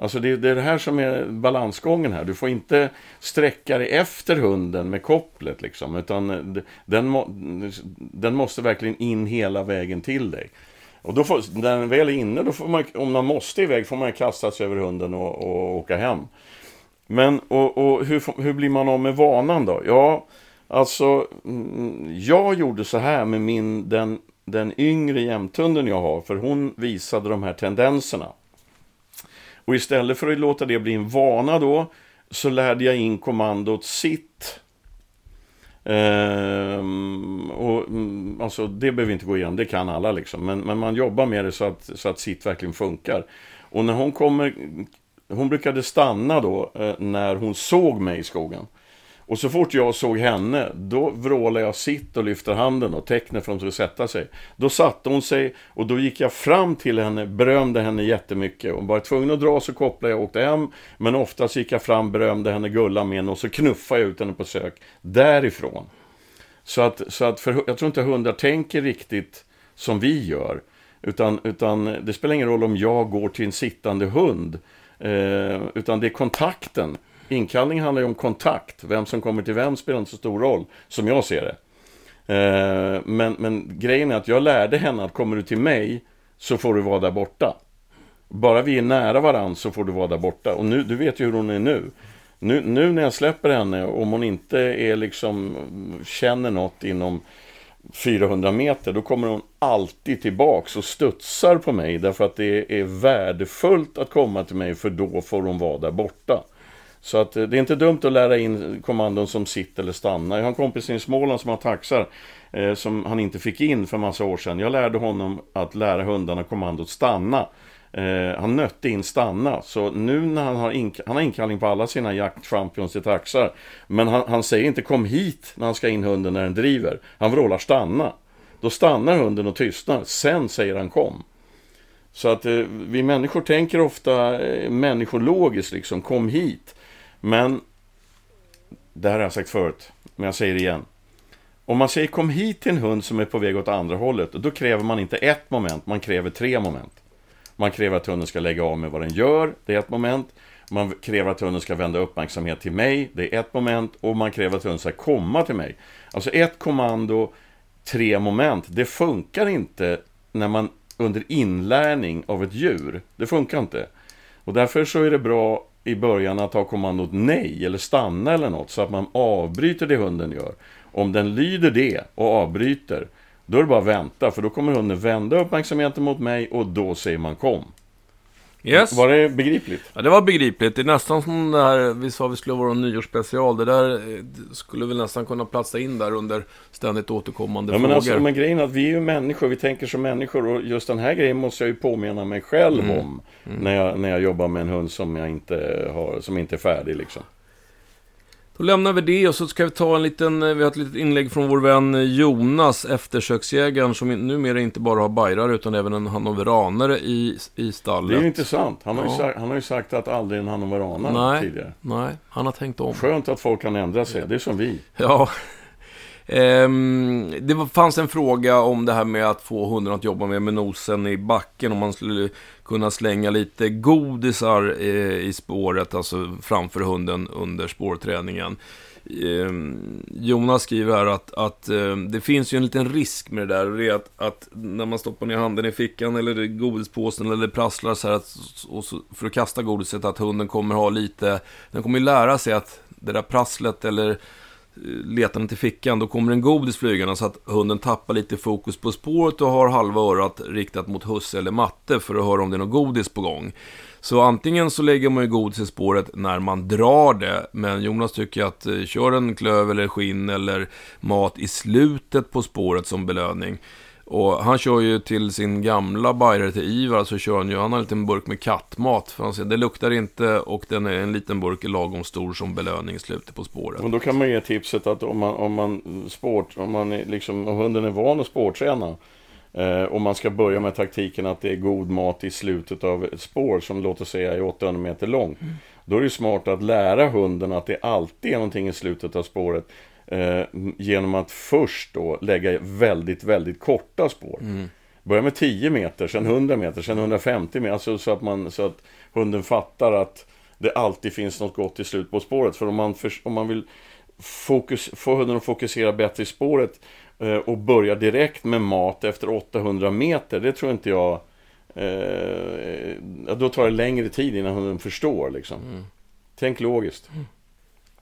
Alltså det, det, är det här som är balansgången här. Du får inte sträcka dig efter hunden med kopplet liksom. Utan den, må, den måste verkligen in hela vägen till dig. Och då får, när den väl är inne, då får man, om man måste iväg, får man kasta sig över hunden och, och åka hem. Men och, och hur, hur blir man av med vanan då? Ja, alltså mm, jag gjorde så här med min, den, den yngre jämthunden jag har, för hon visade de här tendenserna. Och istället för att låta det bli en vana då, så lärde jag in kommandot sitt. Ehm, och, mm, alltså, det behöver vi inte gå igenom, det kan alla liksom. Men, men man jobbar med det så att, så att sitt verkligen funkar. Och när hon kommer hon brukade stanna då eh, när hon såg mig i skogen. Och så fort jag såg henne, då vrålade jag sitt och lyfter handen och tecknade för att hon skulle sätta sig. Då satte hon sig och då gick jag fram till henne, berömde henne jättemycket. Hon var tvungen att dra så kopplade jag och åkte hem. Men oftast gick jag fram, berömde henne, gullade med henne och så knuffade jag ut henne på sök därifrån. Så att, så att för, jag tror inte hundar tänker riktigt som vi gör. Utan, utan det spelar ingen roll om jag går till en sittande hund. Eh, utan det är kontakten. Inkallning handlar ju om kontakt. Vem som kommer till vem spelar inte så stor roll, som jag ser det. Eh, men, men grejen är att jag lärde henne att kommer du till mig så får du vara där borta. Bara vi är nära varandra så får du vara där borta. Och nu, du vet ju hur hon är nu. Nu, nu när jag släpper henne, om hon inte är liksom, känner något inom 400 meter, då kommer hon alltid tillbaks och studsar på mig därför att det är värdefullt att komma till mig för då får hon vara där borta. Så att eh, det är inte dumt att lära in kommandon som sitt eller stanna. Jag har en kompis i Småland som har taxar eh, som han inte fick in för massa år sedan. Jag lärde honom att lära hundarna kommandot stanna. Eh, han nötte in stanna, så nu när han har, ink han har inkallning på alla sina jaktchampions till taxar. Men han, han, säger inte kom hit när han ska in hunden när den driver. Han vrålar stanna. Då stannar hunden och tystnar, sen säger han kom. Så att eh, vi människor tänker ofta eh, människologiskt liksom, kom hit. Men, det här har jag sagt förut, men jag säger det igen. Om man säger kom hit till en hund som är på väg åt andra hållet, då kräver man inte ett moment, man kräver tre moment. Man kräver att hunden ska lägga av med vad den gör, det är ett moment. Man kräver att hunden ska vända uppmärksamhet till mig, det är ett moment. Och man kräver att hunden ska komma till mig. Alltså ett kommando, tre moment. Det funkar inte när man under inlärning av ett djur. Det funkar inte. Och därför så är det bra i början att ha kommandot nej eller stanna eller något så att man avbryter det hunden gör. Om den lyder det och avbryter då är det bara att vänta, för då kommer hunden vända uppmärksamheten mot mig och då säger man kom. Yes. Var det begripligt? Ja, det var begripligt. Det är nästan som det här, vi sa vi skulle vara en nyårsspecial. Det där eh, skulle väl nästan kunna platsa in där under ständigt återkommande ja, frågor. Men, alltså, men grejen är att vi är ju människor, vi tänker som människor och just den här grejen måste jag ju påminna mig själv mm. om. Mm. När, jag, när jag jobbar med en hund som jag inte har, som inte är färdig liksom. Då lämnar vi det och så ska vi ta en liten, vi har ett litet inlägg från vår vän Jonas, eftersöksjägaren, som numera inte bara har bajrar utan även en hannoveranare i, i stallet. Det är ju intressant. Han har, ja. ju sagt, han har ju sagt att aldrig en hannoveranare nej, tidigare. Nej, han har tänkt om. Skönt att folk kan ändra sig, det är som vi. Ja. Ehm, det fanns en fråga om det här med att få hunden att jobba med, med nosen i backen. Om man skulle kunna slänga lite godisar eh, i spåret, alltså framför hunden under spårträningen. Ehm, Jonas skriver här att, att eh, det finns ju en liten risk med det där. Och det är att, att, när man stoppar ner handen i fickan eller godispåsen eller prasslar så här att, och så, för att kasta godiset, att hunden kommer ha lite, den kommer ju lära sig att det där prasslet eller letandet i fickan, då kommer en godis flygande så att hunden tappar lite fokus på spåret och har halva örat riktat mot husse eller matte för att höra om det är något godis på gång. Så antingen så lägger man ju godis i spåret när man drar det, men Jonas tycker att eh, kör en klöv eller skinn eller mat i slutet på spåret som belöning. Och han kör ju till sin gamla bajare till Ivar, så kör han ju, han har en liten burk med kattmat. För han säger, det luktar inte och den är en liten burk lagom stor som belöning i slutet på spåret. Och då kan man ge tipset att om man, om man sport, om man är liksom, om hunden är van att spårträna. Eh, och man ska börja med taktiken att det är god mat i slutet av ett spår som låt oss säga är 800 meter långt. Mm. Då är det smart att lära hunden att det alltid är någonting i slutet av spåret. Eh, genom att först då lägga väldigt, väldigt korta spår. Mm. Börja med 10 meter, sen 100 meter, sen 150 meter. Alltså så att, man, så att hunden fattar att det alltid finns något gott i slut på spåret. För om man, för, om man vill fokus, få hunden att fokusera bättre i spåret eh, och börja direkt med mat efter 800 meter, det tror inte jag... Eh, då tar det längre tid innan hunden förstår liksom. Mm. Tänk logiskt. Mm.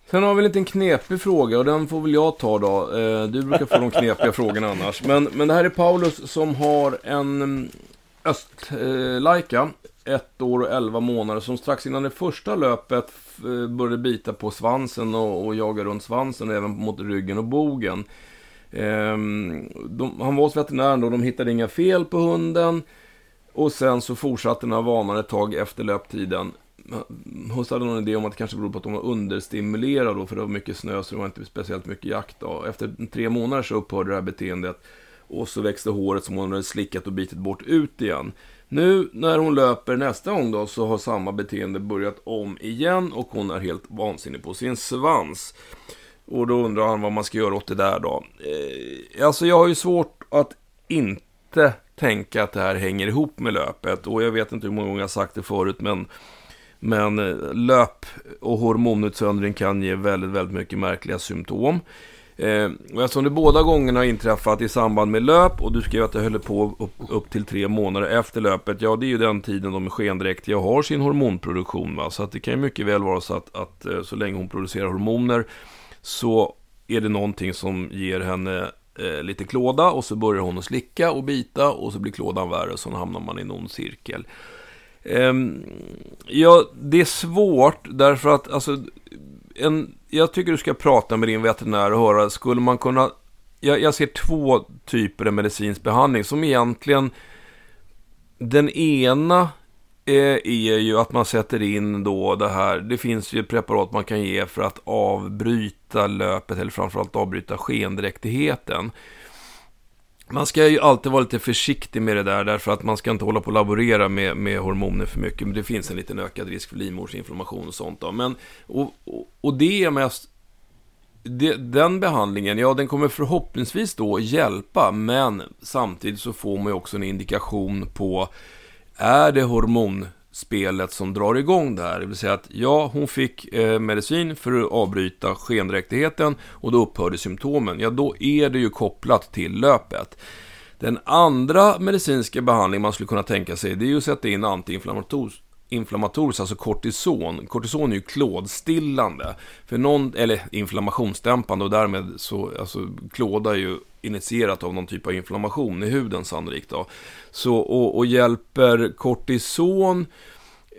Sen har vi en liten knepig fråga och den får väl jag ta då. Eh, du brukar få de knepiga frågorna annars. Men, men det här är Paulus som har en mm, östlaika, eh, ett år och elva månader, som strax innan det första löpet eh, började bita på svansen och, och jaga runt svansen även mot ryggen och bogen. Ehm, de, han var hos veterinären då, de hittade inga fel på hunden. Och sen så fortsatte den här vanan ett tag efter löptiden. Husse hade någon idé om att det kanske berodde på att de var understimulerade då, för det var mycket snö så det var inte speciellt mycket jakt. Då. Efter tre månader så upphörde det här beteendet och så växte håret som hon hade slickat och bitit bort ut igen. Nu när hon löper nästa gång då så har samma beteende börjat om igen och hon är helt vansinnig på sin svans. Och då undrar han vad man ska göra åt det där då. Eh, alltså jag har ju svårt att inte tänka att det här hänger ihop med löpet. Och jag vet inte hur många gånger jag har sagt det förut, men, men eh, löp och hormonutsöndring kan ge väldigt, väldigt mycket märkliga symptom. Eh, och eftersom det båda gångerna har inträffat i samband med löp och du skrev att det höll på upp, upp, till tre månader efter löpet. Ja, det är ju den tiden de är skendräktiga har sin hormonproduktion. Va? Så att det kan ju mycket väl vara så att, att eh, så länge hon producerar hormoner så är det någonting som ger henne eh, lite klåda och så börjar hon att slicka och bita och så blir klådan värre och så hamnar man i en ond cirkel. Ehm, ja, det är svårt därför att alltså, en, jag tycker du ska prata med din veterinär och höra, skulle man kunna... Jag, jag ser två typer av medicinsk behandling som egentligen... Den ena eh, är ju att man sätter in då det här, det finns ju preparat man kan ge för att avbryta löpet eller framförallt avbryta skendräktigheten. Man ska ju alltid vara lite försiktig med det där därför att man ska inte hålla på och laborera med, med hormoner för mycket. Men det finns en liten ökad risk för livmodersinflammation och sånt då. Men, och, och, och det är mest det, den behandlingen, ja den kommer förhoppningsvis då hjälpa, men samtidigt så får man ju också en indikation på är det hormon spelet som drar igång det här? Det vill säga att ja, hon fick eh, medicin för att avbryta skendräktigheten och då upphörde symptomen. Ja, då är det ju kopplat till löpet. Den andra medicinska behandling man skulle kunna tänka sig, det är ju att sätta in antiinflammatoriskt inflammatoriskt, alltså kortison. Kortison är ju klådstillande, för någon, eller inflammationsdämpande och därmed så, alltså klåda är ju initierat av någon typ av inflammation i huden sannolikt då. Så, och, och hjälper kortison,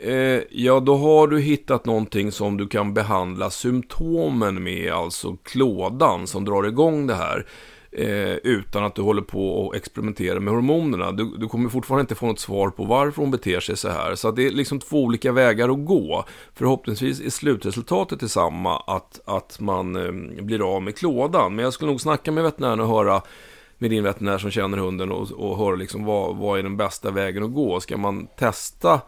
eh, ja då har du hittat någonting som du kan behandla symptomen med, alltså klådan som drar igång det här. Eh, utan att du håller på och experimenterar med hormonerna. Du, du, kommer fortfarande inte få något svar på varför hon beter sig så här. Så det är liksom två olika vägar att gå. Förhoppningsvis är slutresultatet detsamma, att, att man eh, blir av med klådan. Men jag skulle nog snacka med veterinären och höra med din veterinär som känner hunden och, och höra liksom vad, vad är den bästa vägen att gå. Ska man testa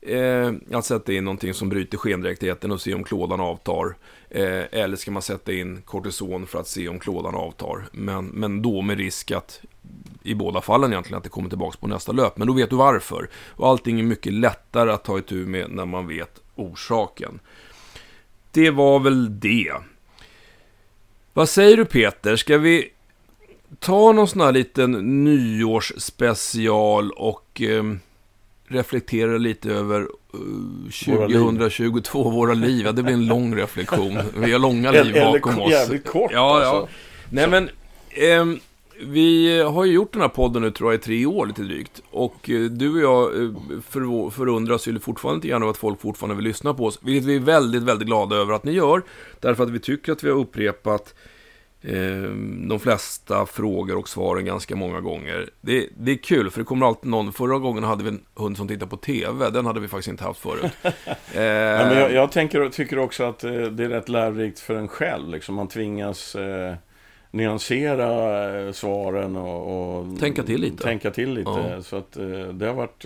eh, att sätta in någonting som bryter skendräktigheten och se om klådan avtar. Eh, eller ska man sätta in kortison för att se om klådan avtar. Men, men då med risk att i båda fallen egentligen att det kommer tillbaka på nästa löp. Men då vet du varför. Och allting är mycket lättare att ta itu med när man vet orsaken. Det var väl det. Vad säger du Peter? Ska vi ta någon sån här liten nyårsspecial och eh, reflektera lite över uh, 2022, våra liv. våra liv. Ja, det blir en lång reflektion. Vi har långa liv bakom eller, oss. Jävligt kort Ja, ja. Alltså. Nej, men... Eh, vi har ju gjort den här podden nu tror jag i tre år lite drygt. Och eh, du och jag eh, för, förundras ju fortfarande inte gärna av att folk fortfarande vill lyssna på oss. Vilket vi är väldigt, väldigt glada över att ni gör. Därför att vi tycker att vi har upprepat de flesta frågor och svaren ganska många gånger. Det, det, är kul, för det kommer alltid någon. Förra gången hade vi en hund som tittade på TV. Den hade vi faktiskt inte haft förut. eh, ja, men jag, jag tänker, tycker också att eh, det är rätt lärorikt för en själv. Liksom. Man tvingas eh, nyansera eh, svaren och, och, tänka till lite. Tänka till lite. Ja. Så att, eh, det, har varit,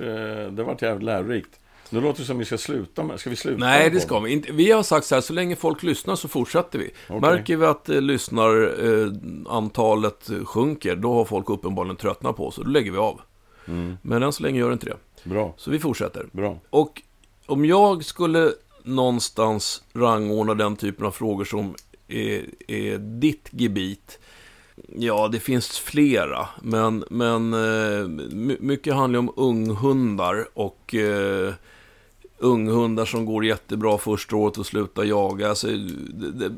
det har varit jävligt lärorikt. Nu låter det som vi ska sluta med. Ska vi sluta? Nej, det ska vi inte. Vi har sagt så här, så länge folk lyssnar så fortsätter vi. Okay. Märker vi att eh, lyssnarantalet eh, sjunker, då har folk uppenbarligen tröttnat på oss och då lägger vi av. Mm. Men än så länge gör det inte det. Bra. Så vi fortsätter. Bra. Och om jag skulle någonstans rangordna den typen av frågor som är, är ditt gebit. Ja, det finns flera, men, men eh, mycket handlar om unghundar och eh, unghundar som går jättebra första året och slutar jaga. Alltså, det, det,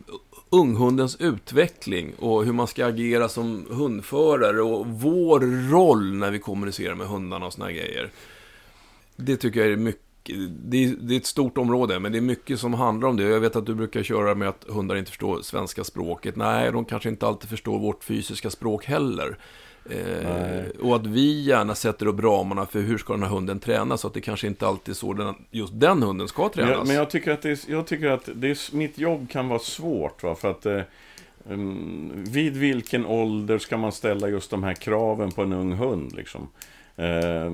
unghundens utveckling och hur man ska agera som hundförare och vår roll när vi kommunicerar med hundarna och såna grejer. Det tycker jag är mycket det är, det är, ett stort område, men det är mycket som handlar om det. Jag vet att du brukar köra med att hundar inte förstår svenska språket. Nej, de kanske inte alltid förstår vårt fysiska språk heller. Eh, och att vi gärna sätter upp ramarna för hur ska den här hunden tränas, så att det kanske inte alltid är så den, just den hunden ska tränas. Men jag, men jag tycker att, det är, jag tycker att det är, mitt jobb kan vara svårt, va? för att eh, um, vid vilken ålder ska man ställa just de här kraven på en ung hund? Liksom? Eh,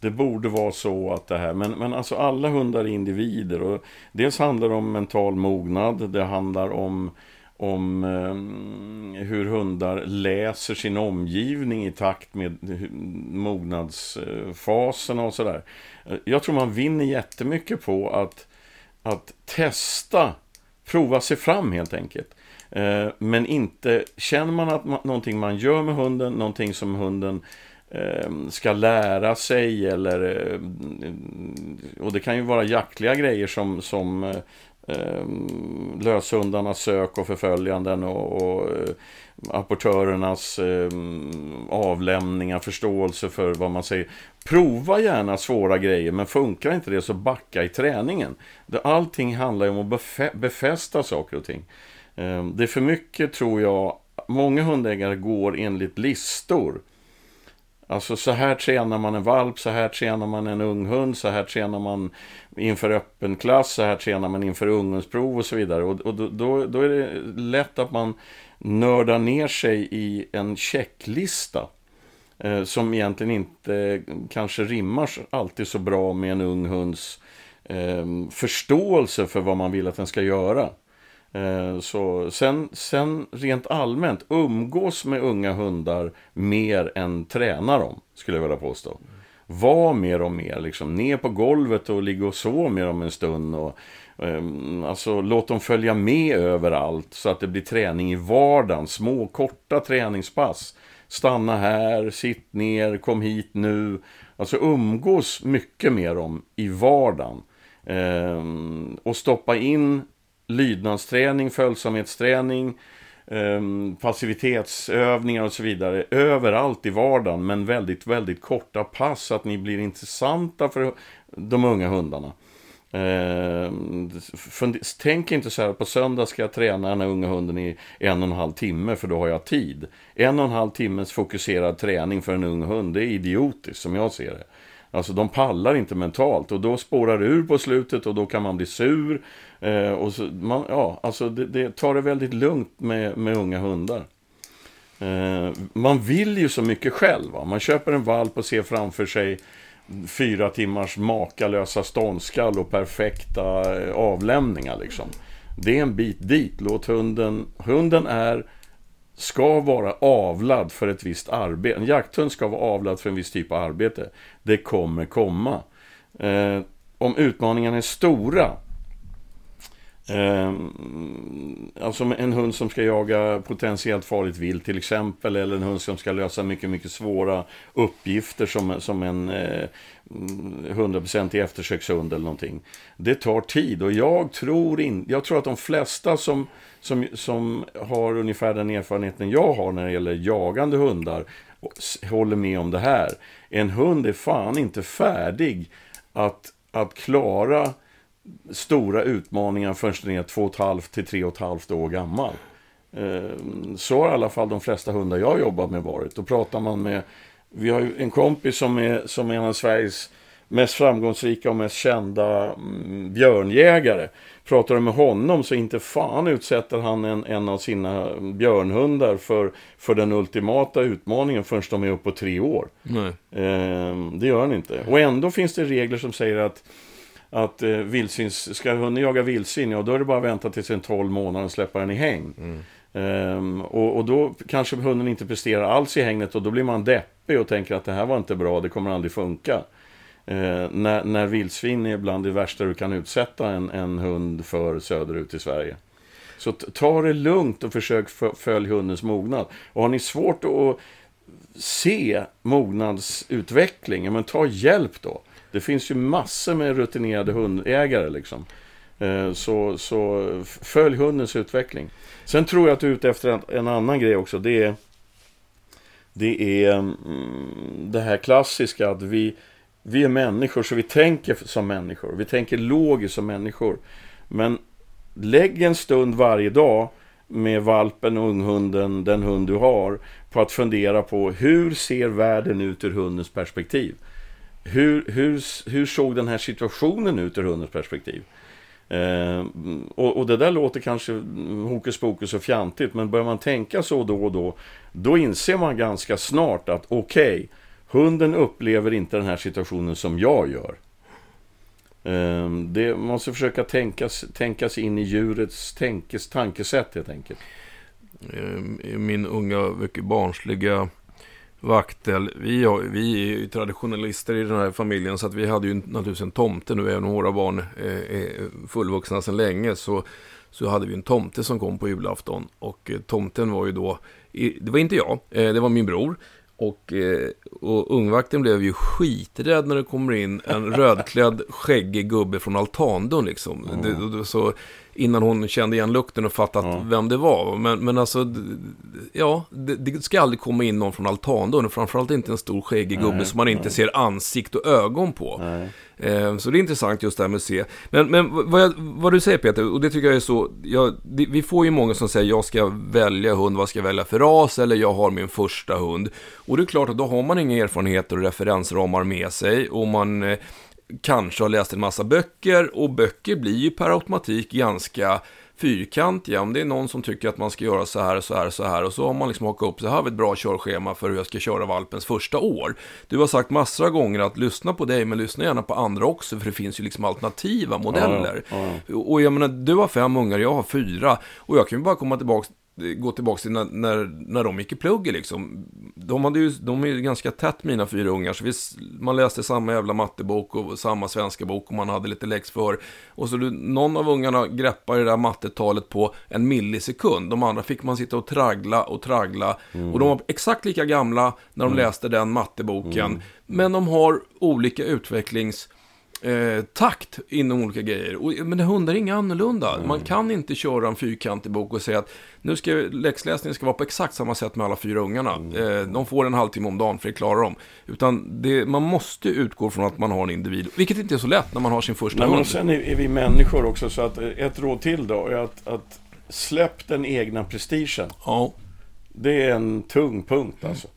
det borde vara så att det här, men, men alltså alla hundar är individer och dels handlar det om mental mognad, det handlar om om eh, hur hundar läser sin omgivning i takt med mognadsfaserna och sådär. Eh, jag tror man vinner jättemycket på att, att testa, prova sig fram helt enkelt. Eh, men inte, känner man att man, någonting man gör med hunden, någonting som hunden eh, ska lära sig eller eh, och det kan ju vara jaktliga grejer som, som eh, Ehm, löshundarnas sök och förföljanden och, och eh, apportörernas eh, avlämningar, förståelse för vad man säger. Prova gärna svåra grejer, men funkar inte det så backa i träningen. Allting handlar ju om att befästa saker och ting. Eh, det är för mycket, tror jag, många hundägare går enligt listor. Alltså så här tränar man en valp, så här tränar man en ung hund, så här tränar man inför öppen klass, så här tränar man inför ungdomsprov och så vidare. Och, och då, då, är det lätt att man nördar ner sig i en checklista eh, som egentligen inte kanske rimmar alltid så bra med en ung hunds eh, förståelse för vad man vill att den ska göra. Eh, så sen, sen rent allmänt, umgås med unga hundar mer än träna dem, skulle jag vilja påstå. Var mer och mer, liksom, ner på golvet och ligga och sova med dem en stund. Och, um, alltså, låt dem följa med överallt så att det blir träning i vardagen. Små, korta träningspass. Stanna här, sitt ner, kom hit nu. Alltså umgås mycket med dem i vardagen. Um, och stoppa in lydnadsträning, följsamhetsträning, ehm, passivitetsövningar och så vidare. Överallt i vardagen, men väldigt, väldigt korta pass så att ni blir intressanta för de unga hundarna. Ehm, tänk inte så här, på söndag ska jag träna den här unga hunden i en och en halv timme för då har jag tid. En och en halv timmes fokuserad träning för en ung hund, det är idiotiskt som jag ser det. Alltså de pallar inte mentalt och då spårar det ur på slutet och då kan man bli sur. Eh, och så, man, ja, alltså det, det tar det väldigt lugnt med, med unga hundar. Eh, man vill ju så mycket själv. Va? Man köper en valp och ser framför sig fyra timmars makalösa ståndskall och perfekta eh, avlämningar. Liksom. Det är en bit dit. Låt hunden... Hunden är ska vara avlad för ett visst arbete. En jakthund ska vara avlad för en viss typ av arbete. Det kommer komma. Eh, om utmaningarna är stora, Ehm, alltså en hund som ska jaga potentiellt farligt vilt till exempel, eller en hund som ska lösa mycket, mycket svåra uppgifter som, som en eh, 100% eftersökshund eller någonting. Det tar tid och jag tror, in, jag tror att de flesta som som, som har ungefär den erfarenheten jag har när det gäller jagande hundar håller med om det här. En hund är fan inte färdig att, att klara stora utmaningar förrän den är 2,5 till 3,5 år gammal. Ehm, så har i alla fall de flesta hundar jag jobbat med varit. Då pratar man med, vi har ju en kompis som är, som är en av Sveriges mest framgångsrika och mest kända mm, björnjägare. Pratar du med honom så inte fan utsätter han en, en av sina björnhundar för, för den ultimata utmaningen förrän de är upp på tre år. Eh, det gör han inte. Och ändå finns det regler som säger att att eh, vildsvins, ska hunden jaga vildsvin, ja då är det bara att vänta tills en 12 månader och släppa den i häng. Mm. Um, och, och, då kanske hunden inte presterar alls i hängnet och då blir man deppig och tänker att det här var inte bra, det kommer aldrig funka. Eh, när, när vildsvin är bland det värsta du kan utsätta en, en hund för söderut i Sverige. Så ta det lugnt och försök följa hundens mognad. Och har ni svårt att se mognadsutveckling, men ta hjälp då. Det finns ju massor med rutinerade hundägare liksom. Eh, så, så följ hundens utveckling. Sen tror jag att du är ute efter en, en annan grej också. Det är, det är mm, det här klassiska att vi vi är människor så vi tänker som människor. Vi tänker logiskt som människor. Men lägg en stund varje dag med valpen och unghunden, den hund du har, på att fundera på hur ser världen ut ur hundens perspektiv? Hur, hur, hur såg den här situationen ut ur hundens perspektiv? Eh, och, och, det där låter kanske hokus pokus och fjantigt, men börjar man tänka så då och då, då inser man ganska snart att okej, okay, hunden upplever inte den här situationen som jag gör. Eh, det man måste försöka tänkas, tänkas in i djurets tänkes, tankesätt helt enkelt. Eh, min unga, mycket barnsliga vaktel. Vi, har, vi är ju traditionalister i den här familjen så att vi hade ju naturligtvis en tomte nu även om våra barn är fullvuxna sedan länge så, så hade vi en tomte som kom på julafton och eh, tomten var ju då, det var inte jag, eh, det var min bror och, och ungvakten blev ju skiträdd när det kommer in en rödklädd skäggig gubbe från altandörren liksom. Mm. Det, så innan hon kände igen lukten och fattat ja. vem det var. Men, men alltså, ja, det, det, ska aldrig komma in någon från altandörren. Framförallt inte en stor skäggig gubbe som man inte nej. ser ansikt och ögon på. Eh, så det är intressant just det här med att se. Men, men vad, jag, vad, du säger Peter, och det tycker jag är så, jag, det, vi får ju många som säger jag ska välja hund, vad ska jag välja för ras, eller jag har min första hund. Och det är klart att då har man inga erfarenheter och referensramar med sig. Och man eh, kanske har läst en massa böcker och böcker blir ju per automatik ganska fyrkantiga. Om det är någon som tycker att man ska göra så här, så här, så här och så har man liksom hakat upp så här har vi ett bra körschema för hur jag ska köra valpens första år. Du har sagt massor av gånger att lyssna på dig, men lyssna gärna på andra också, för det finns ju liksom alternativa modeller. Ja, ja. Och jag menar, du har fem ungar, jag har fyra, och jag kan ju bara komma tillbaka gå tillbaka till när, när, när de gick i plugget liksom. De, hade ju, de är ju ganska tätt mina fyra ungar, så vi, man läste samma jävla mattebok och samma svenska bok och man hade lite läx för. Och så du, någon av ungarna greppade det där mattetalet på en millisekund. De andra fick man sitta och traggla och traggla. Mm. Och de var exakt lika gamla när de mm. läste den matteboken. Mm. Men de har olika utvecklings eh, takt inom olika grejer. Och, men hundar är inga annorlunda. Mm. Man kan inte köra en fyrkantig bok och säga att nu ska läxläsningen ska vara på exakt samma sätt med alla fyra ungarna. Mm. Eh, de får en halvtimme om dagen för det klarar de. Utan det, man måste utgå från att man har en individ. Vilket inte är så lätt när man har sin första Nej, hund. Men sen är, är, vi människor också så att ett råd till då är att, att släpp den egna prestigen. Ja. Det är en tung punkt alltså.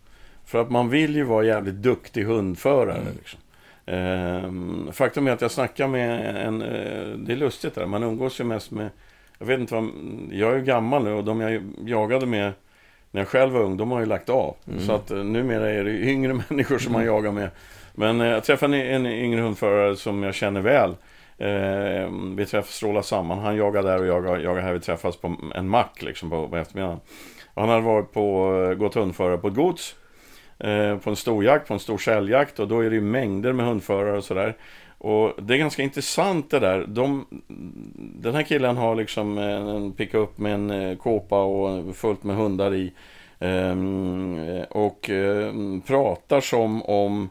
För att man vill ju vara jävligt duktig hundförare. Mm. Liksom. Ehm, faktum är att jag snackar med en, eh, det är lustigt där, man umgås ju mest med, jag vet inte vad, jag är ju gammal nu och de jag jagade med när jag själv var ung, de har ju lagt av. Mm. Så att eh, numera är det yngre människor som man mm. jagar med. Men eh, jag träffade en yngre hundförare som jag känner väl. Ehm, vi träffas, strålar samman. Han jagar där och jag jagar här. Vi träffas på en mack liksom på, på eftermiddagen. Han hade varit på, gått hundförare på ett gods. Eh, på en storjakt, på en stor säljakt och då är det ju mängder med hundförare och sådär. Och det är ganska intressant det där. De, den här killen har liksom en pickup med en eh, kåpa och fullt med hundar i. Ehm, och ehm, pratar som om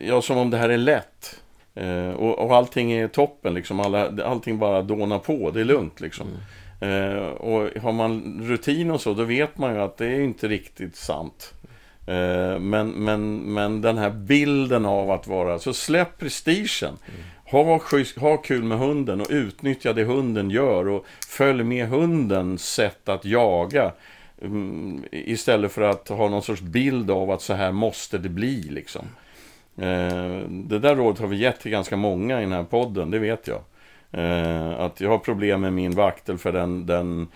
Ja, som om det här är lätt. Eh, och, och allting är toppen liksom. Alla, allting bara dånar på. Det är lugnt liksom. Mm. Eh, och har man rutin och så, då vet man ju att det är inte riktigt sant. Eh, men, men, men den här bilden av att vara, så släpp prestigen. Ha, ha kul med hunden och utnyttja det hunden gör och följ med hundens sätt att jaga. Mm, istället för att ha någon sorts bild av att så här måste det bli liksom. Eh, det där rådet har vi gett till ganska många i den här podden, det vet jag. Eh, att jag har problem med min vaktel för den, den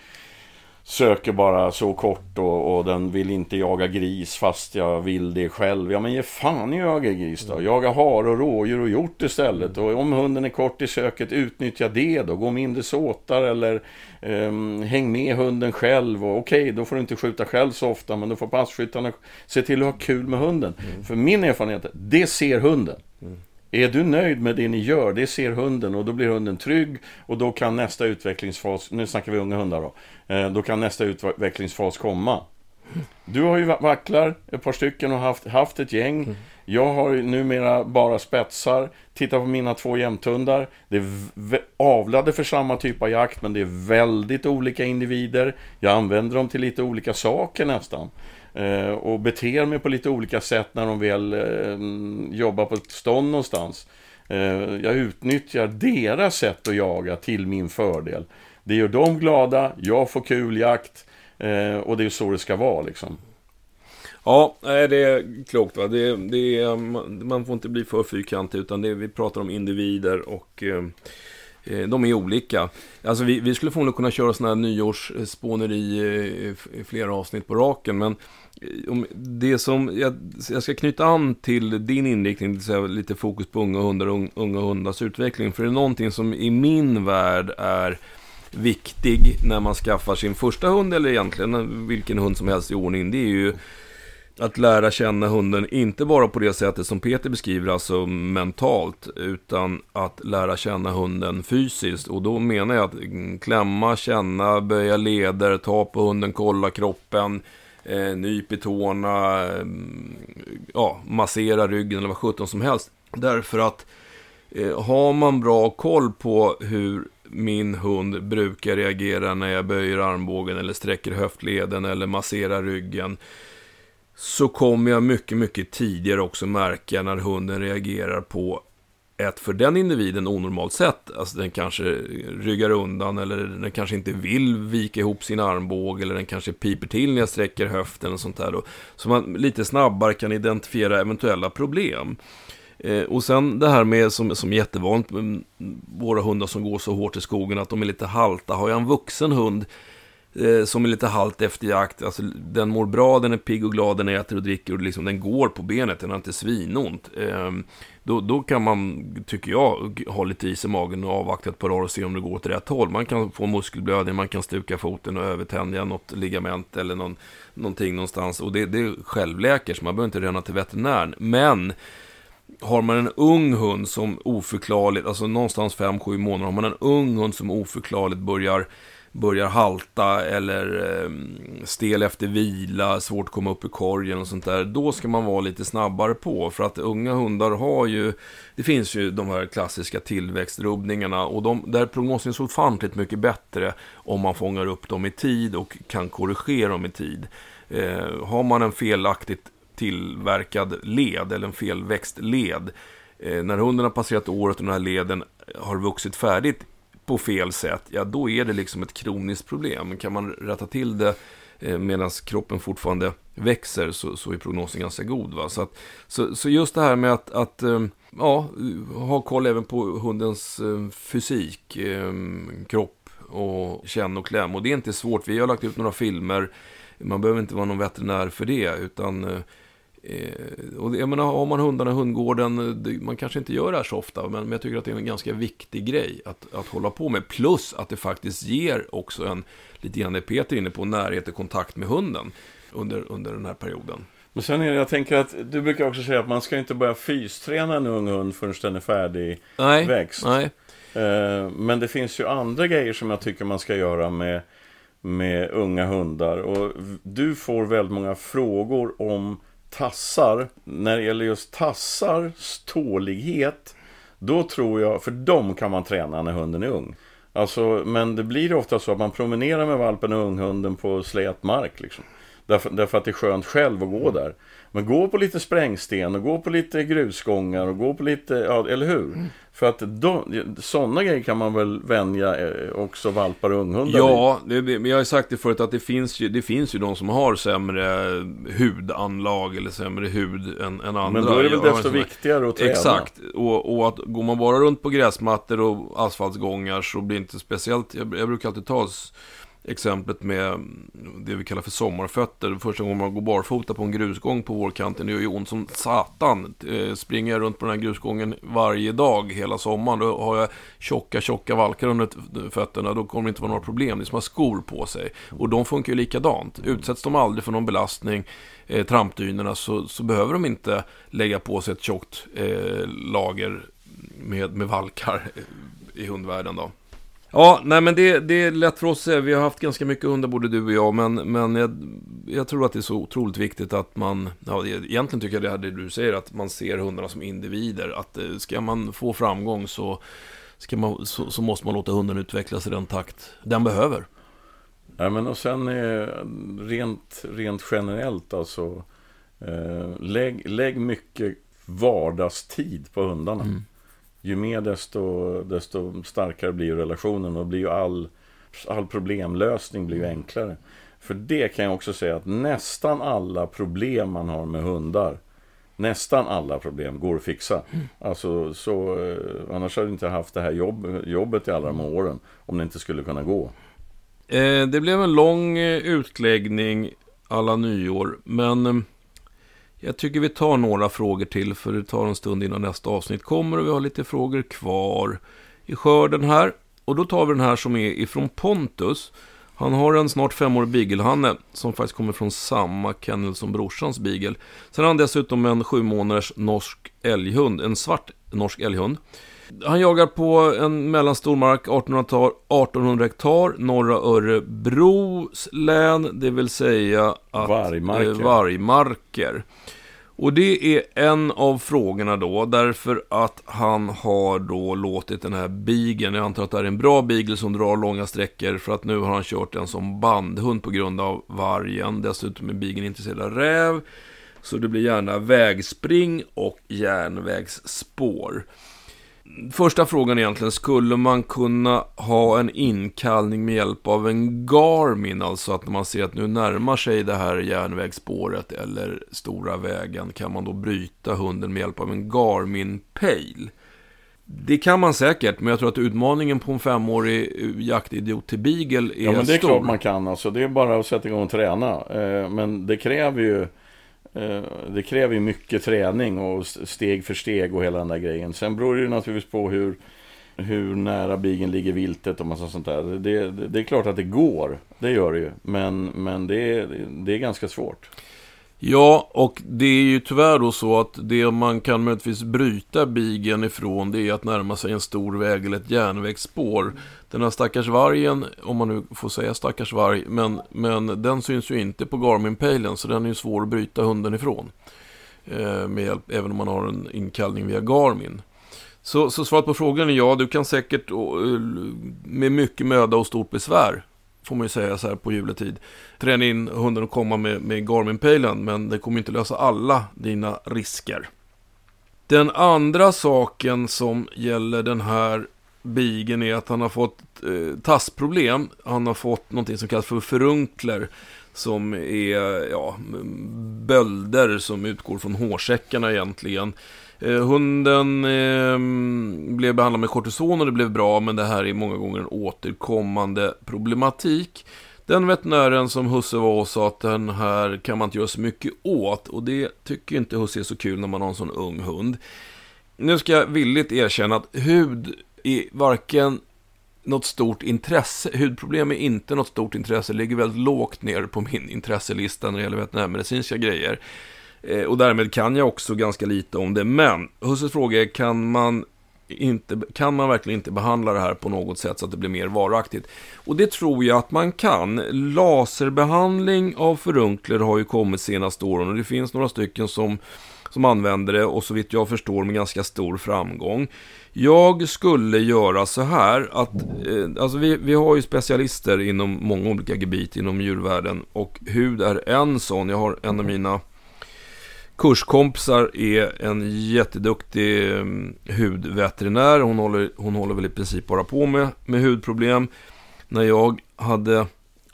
söker bara så kort och, och, den vill inte jaga gris fast jag vill det själv. Ja men ge fan i jaga gris då. Jaga har och rådjur och hjort istället. Och om hunden är kort i söket, utnyttja det då. Gå mindre såtar eller um, häng med hunden själv. Och okej, okay, då får du inte skjuta själv så ofta men då får passkyttarna se till att ha kul med hunden. Mm. För min erfarenhet, det ser hunden. Mm. Är du nöjd med det ni gör, det ser hunden och då blir hunden trygg och då kan nästa utvecklingsfas, nu snackar vi unga hundar då, eh, då kan nästa utvecklingsfas komma. Du har ju vacklar, ett par stycken och haft, haft ett gäng. Mm. Jag har numera bara spetsar. Titta på mina två jämthundar. Det är avlade för samma typ av jakt, men det är väldigt olika individer. Jag använder dem till lite olika saker nästan. Eh, och beter mig på lite olika sätt när de väl eh, jobbar på ett stånd någonstans. Eh, jag utnyttjar deras sätt att jaga till min fördel. Det gör dem glada, jag får kul jakt och det är så det ska vara liksom. Ja, det är klokt. Va? Det, det är, mm, man får inte bli för fyrkantig, utan det, vi pratar om individer och eh, eh, de är olika. Alltså vi, vi skulle förmodligen kunna köra sådana här nyårsspåneri i flera avsnitt på raken, men det som, jag, jag, ska knyta an till din inriktning, det säga lite fokus på unga hundar och unga hundars utveckling. För det är någonting som i min värld är viktig när man skaffar sin första hund, eller egentligen vilken hund som helst i ordning. Det är ju att lära känna hunden, inte bara på det sättet som Peter beskriver, alltså mentalt, utan att lära känna hunden fysiskt. Och då menar jag att klämma, känna, böja leder, ta på hunden, kolla kroppen, eh, nyp i tårna, eh, ja, massera ryggen eller vad sjutton som helst. Därför att eh, har man bra koll på hur min hund brukar reagera när jag böjer armbågen eller sträcker höftleden eller masserar ryggen så kommer jag mycket, mycket tidigare också märka när hunden reagerar på ett för den individen onormalt sätt. Alltså den kanske ryggar undan eller den kanske inte vill vika ihop sin armbåge eller den kanske piper till när jag sträcker höften och sånt där. Då. Så man lite snabbare kan identifiera eventuella problem. Eh, och sen det här med som, som jättevanligt med våra hundar som går så hårt i skogen att de är lite halta. Har jag en vuxen hund eh, som är lite halt efter jakt. Alltså, den mår bra, den är pigg och glad, den äter och dricker och liksom, den går på benet, den har inte svinont. Eh, då, då kan man, tycker jag, ha lite is i magen och avvakta ett par år och se om det går åt rätt håll. Man kan få muskelblödning, man kan stuka foten och övertänja något ligament eller någon, någonting någonstans. Och det, det självläker, så man behöver inte röna till veterinären. Men har man en ung hund som oförklarligt, alltså någonstans 5-7 månader, har man en ung hund som oförklarligt börjar börjar halta eller ehm, stel efter vila, svårt att komma upp i korgen och sånt där. Då ska man vara lite snabbare på. För att unga hundar har ju, det finns ju de här klassiska tillväxtrubbningarna och de, där är prognosen så ofantligt mycket bättre om man fångar upp dem i tid och kan korrigera dem i tid. Eh, har man en felaktigt tillverkad led eller en felväxt led eh, när hunden har passerat året och den här leden har vuxit färdigt på fel sätt, ja då är det liksom ett kroniskt problem. Kan man rätta till det eh, medan kroppen fortfarande växer så, så är prognosen ganska god. Va? Så, att, så, så just det här med att, att eh, ja, ha koll även på hundens eh, fysik, kropp och känn och kläm. Och det är inte svårt. Vi har lagt ut några filmer. Man behöver inte vara någon veterinär för det. Utan och jag menar, har man hundarna i hundgården, det, man kanske inte gör det här så ofta, men, jag tycker att det är en ganska viktig grej att, att hålla på med. Plus att det faktiskt ger också en, lite grann det Peter är inne på, närhet och kontakt med hunden under, under den här perioden. Men sen är det, jag tänker att du brukar också säga att man ska inte börja fysträna en ung hund förrän den är färdig nej, växt. Nej. Eh, men det finns ju andra grejer som jag tycker man ska göra med, med unga hundar. Och du får väldigt många frågor om tassar, när det gäller just tassars tålighet, då tror jag, för dem kan man träna när hunden är ung. Alltså, men det blir ofta så att man promenerar med valpen och unghunden på slät mark. Liksom. Därför, därför, att det är skönt själv att gå där. Men gå på lite sprängsten och gå på lite grusgångar och gå på lite, ja, eller hur? Mm. För att sådana grejer kan man väl vänja eh, också valpar och unghundar Ja, det, det, men jag har sagt det förut att det finns, ju, det finns ju de som har sämre hudanlag eller sämre hud än, än andra. Men då är det väl desto viktigare att träna? Exakt, och, och att går man bara runt på gräsmattor och asfaltsgångar så blir det inte speciellt, jag, jag brukar alltid ta exemplet med det vi kallar för sommarfötter. Första gången man går barfota på en grusgång på vårkanten, det gör ju ont som satan. Eh, springer jag runt på den här grusgången varje dag hela sommaren, då har jag tjocka, tjocka valkar under fötterna, då kommer det inte vara några problem. Det är som att ha skor på sig. Och de funkar ju likadant. Utsätts de aldrig för någon belastning, eh, trampdynorna, så, så behöver de inte lägga på sig ett tjockt eh, lager med, med valkar i hundvärlden då. Ja, nej men det, det är lätt för oss. Vi har haft ganska mycket hundar, både du och jag. Men, men jag, jag tror att det är så otroligt viktigt att man... Ja, egentligen tycker jag det här det du säger, att man ser hundarna som individer. Att eh, ska man få framgång så, ska man, så, så måste man låta hunden utvecklas i den takt den behöver. Ja, men och sen eh, rent, rent generellt alltså. Eh, lägg, lägg mycket vardagstid på hundarna. Mm ju mer desto, desto starkare blir relationen och blir ju all, all problemlösning blir ju enklare. För det kan jag också säga att nästan alla problem man har med hundar Nästan alla problem går att fixa. Alltså, så, eh, annars hade jag inte haft det här jobb, jobbet i alla de åren. Om det inte skulle kunna gå. Eh, det blev en lång eh, utläggning alla nyår. Men eh, jag tycker vi tar några frågor till. För det tar en stund innan nästa avsnitt kommer. Och vi har lite frågor kvar i skörden här. Och då tar vi den här som är ifrån Pontus. Han har en snart femårig beagle som faktiskt kommer från samma kennel som brorsans beagle. Sen har han dessutom en sju månaders norsk älghund, en svart norsk älghund. Han jagar på en mellanstor mark, 1800, 1800 hektar, norra Örebros län, det vill säga att... Vargmarker. Eh, vargmarker. Och det är en av frågorna då, därför att han har då låtit den här bigen, jag antar att det är en bra beagle som drar långa sträckor, för att nu har han kört den som bandhund på grund av vargen. Dessutom är bigen intresserad av räv, så det blir gärna vägspring och järnvägsspår. Första frågan egentligen, skulle man kunna ha en inkallning med hjälp av en Garmin? Alltså att när man ser att nu närmar sig det här järnvägsspåret eller stora vägen, kan man då bryta hunden med hjälp av en Garmin Pale? Det kan man säkert, men jag tror att utmaningen på en femårig jaktidiot till beagle är Ja, men det är stor. klart man kan. Alltså, det är bara att sätta igång och träna. Eh, Men det kräver ju eh, Eh, det kräver ju mycket träning och steg för steg och hela den där grejen. Sen beror det ju naturligtvis på hur, hur nära bigen ligger viltet och massa sånt där. Det, det, det är klart att det går, det gör det ju. Men, men det, det är ganska svårt. Ja, och det är ju tyvärr då så att det man kan möjligtvis bryta bigen ifrån det är att närma sig en stor väg eller ett järnvägsspår. Den här stackars vargen, om man nu får säga stackars varg, men, men den syns ju inte på Garmin-pejlen så den är ju svår att bryta hunden ifrån. Eh, med hjälp, även om man har en inkallning via Garmin. Så, så svaret på frågan är ja, du kan säkert eh, med mycket möda och stort besvär får man ju säga så här på juletid. Träna in hunden att komma med, med Garmin-pejlen, men det kommer inte lösa alla dina risker. Den andra saken som gäller den här bigen är att han har fått eh, tassproblem. Han har fått någonting som kallas för förunkler. Som är ja, bölder som utgår från hårsäckarna egentligen. Eh, hunden eh, blev behandlad med kortison och det blev bra, men det här är många gånger en återkommande problematik. Den veterinären som Husse var och sa att den här kan man inte göra så mycket åt och det tycker inte Husse är så kul när man har en sån ung hund. Nu ska jag villigt erkänna att hud i varken något stort intresse. Hudproblem är inte något stort intresse. Det ligger väldigt lågt ner på min intresselista när det gäller veterinärmedicinska grejer. Eh, och därmed kan jag också ganska lite om det. Men Husses fråga är, kan man, inte, kan man verkligen inte behandla det här på något sätt så att det blir mer varaktigt? Och det tror jag att man kan. Laserbehandling av förunkler har ju kommit senaste åren och det finns några stycken som som använder det och så vitt jag förstår med ganska stor framgång. Jag skulle göra så här att, eh, alltså vi, vi har ju specialister inom många olika gebit inom djurvärlden och hud är en sån. Jag har en av mina kurskompisar är en jätteduktig eh, hudveterinär. Hon håller, hon håller väl i princip bara på med, med hudproblem. När jag hade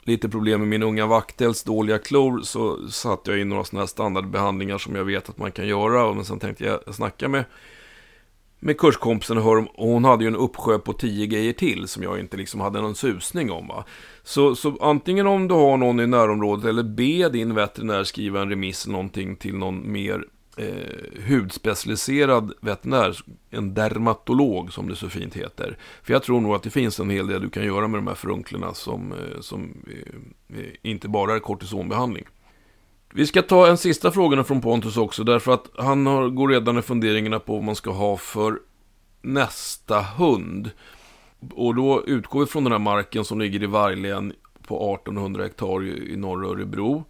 lite problem med min unga vaktels dåliga klor så satte jag in några sådana här standardbehandlingar som jag vet att man kan göra. Men sen tänkte jag snacka med, med kurskompisen och, hör, om- och hon hade ju en uppsjö på tio grejer till som jag inte liksom hade någon susning om. Va? Så, så antingen om du har någon i närområdet eller be din veterinär skriva en remiss någonting till någon mer eh, hudspecialiserad veterinär, en dermatolog som det så fint heter. För jag tror nog att det finns en hel del du kan göra med de här frunklerna som, eh, som eh, eh, inte bara är kortisonbehandling. Vi ska ta en sista fråga från Pontus också, därför att han har, går redan i funderingarna på vad man ska ha för nästa hund. Och då utgår vi från den här marken som ligger i Varglän på 1800 hektar i norra Örebro.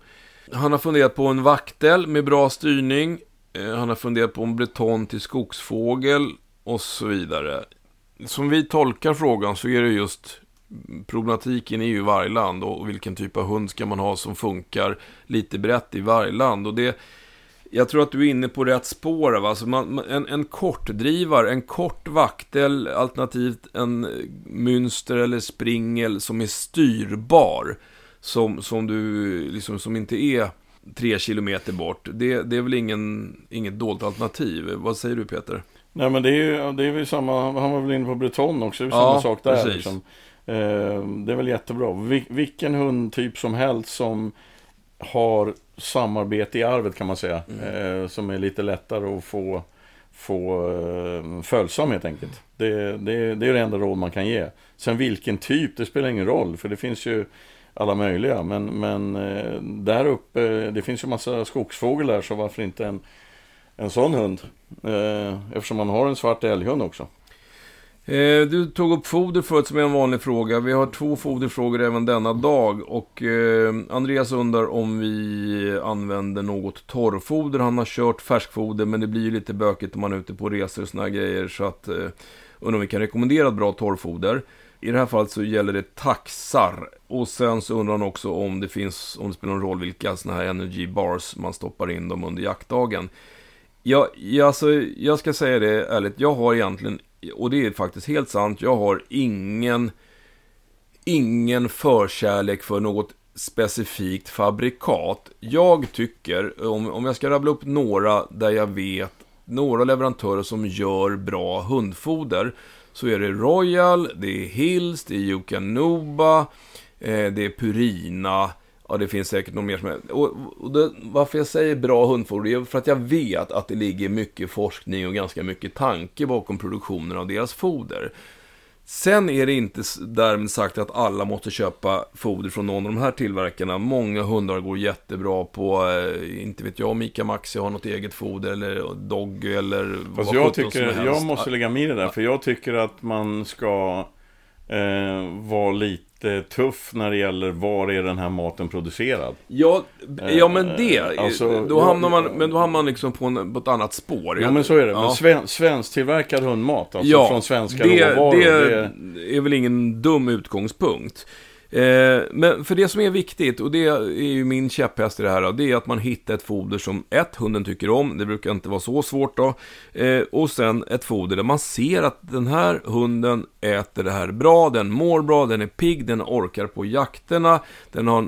Han har funderat på en vaktel med bra styrning. Eh, han har funderat på om breton till skogsfågel och så vidare. Som vi tolkar frågan så är det just problematiken är ju vargland och vilken typ av hund ska man ha som funkar lite brett i vargland. Och det, jag tror att du är inne på rätt spår. Alltså man, en, en kortdrivare, en kort vaktel, alternativt en mönster eller springel som är styrbar. Som, som du, liksom, som inte är tre kilometer bort. Det, det är väl ingen, inget dåligt alternativ. Vad säger du Peter? Nej men det är ju det är väl samma, han var väl inne på Breton också, det är ja, samma sak där. Liksom. Eh, det är väl jättebra. Vil, vilken hundtyp som helst som har samarbete i arvet kan man säga. Mm. Eh, som är lite lättare att få, få eh, följsam helt enkelt. Det, det, det är det enda råd man kan ge. Sen vilken typ, det spelar ingen roll. För det finns ju alla möjliga. Men, men eh, där uppe, det finns ju massa skogsfågel där. Så varför inte en, en sån hund? Eh, eftersom man har en svart älghund också. Eh, du tog upp foder förut som är en vanlig fråga. Vi har två foderfrågor även denna dag. Och Andreas undrar om vi använder något torrfoder. Han har kört färskfoder men det blir ju lite bökigt om man är ute på resor och såna grejer. Så att undrar om vi kan rekommendera ett bra torrfoder. I det här fallet så gäller det taxar. Och sen så undrar han också om det finns, om det spelar någon roll vilka sådana här energy bars man stoppar in dem under jaktdagen. Ja, alltså, jag ska säga det ärligt, jag har egentligen och det är faktiskt helt sant, jag har ingen, ingen förkärlek för något specifikt fabrikat. Jag tycker, om, om jag ska rabbla upp några där jag vet, några leverantörer som gör bra hundfoder, så är det Royal, det är Hills, det är Yukanuba, eh, det är Purina, Ja, det finns säkert något mer som är... Och, och det, varför jag säger bra hundfoder är för att jag vet att det ligger mycket forskning och ganska mycket tanke bakom produktionen av deras foder. Sen är det inte därmed sagt att alla måste köpa foder från någon av de här tillverkarna. Många hundar går jättebra på, eh, inte vet jag, Mika Maxi har något eget foder eller Doggy eller Fast vad jag tycker, jag måste lägga med i det där, för jag tycker att man ska eh, vara lite tuff när det gäller var är den här maten producerad. Ja, ja men det. Eh, alltså, då hamnar man, men då hamnar man liksom på, en, på ett annat spår. Ja, men så är det. Ja. Men sven, svensktillverkad hundmat, alltså ja, från svenska det, råvaror. Det, det är väl ingen dum utgångspunkt. Eh, men för det som är viktigt, och det är ju min käpphäst i det här, det är att man hittar ett foder som ett, hunden tycker om, det brukar inte vara så svårt då, eh, och sen ett foder där man ser att den här hunden äter det här bra, den mår bra, den är pigg, den orkar på jakterna, den har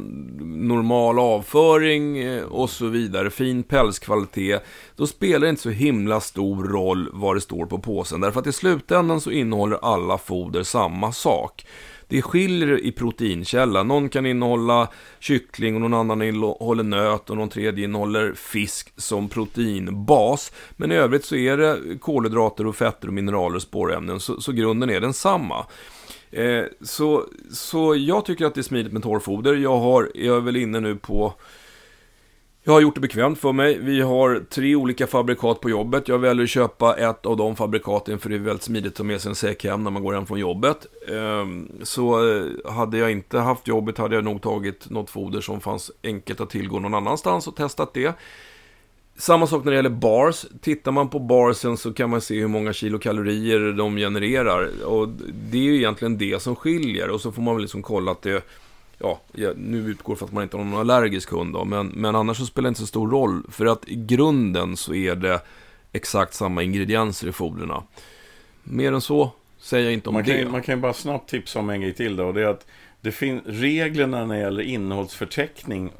normal avföring eh, och så vidare, fin pälskvalitet. Då spelar det inte så himla stor roll vad det står på påsen, därför att i slutändan så innehåller alla foder samma sak det skiljer i proteinkälla. Någon kan innehålla kyckling och någon annan innehåller nöt och någon tredje innehåller fisk som proteinbas. Men i övrigt så är det kolhydrater och fetter och mineraler och spårämnen, så, så grunden är densamma. Eh, så, så jag tycker att det är smidigt med torrfoder. Jag, har, jag är väl inne nu på jag har gjort det bekvämt för mig. Vi har tre olika fabrikat på jobbet. Jag väljer att köpa ett av de fabrikaten för det är väldigt smidigt att ta med sig en säck hem när man går hem från jobbet. Ehm, så eh, hade jag inte haft jobbet hade jag nog tagit något foder som fanns enkelt att tillgå någon annanstans och testat det. Samma sak när det gäller bars. Tittar man på barsen så kan man se hur många kilokalorier de genererar. Och det är ju egentligen det som skiljer. Och så får man väl liksom kolla att det ja, nu utgår för att man inte har någon allergisk hund då, men, men annars så spelar det inte så stor roll. För att i grunden så är det exakt samma ingredienser i foderna. Mer än så säger jag inte om man det. Kan, man kan ju bara snabbt tipsa om en grej till då, och det är att det reglerna när det gäller innehållsförteckning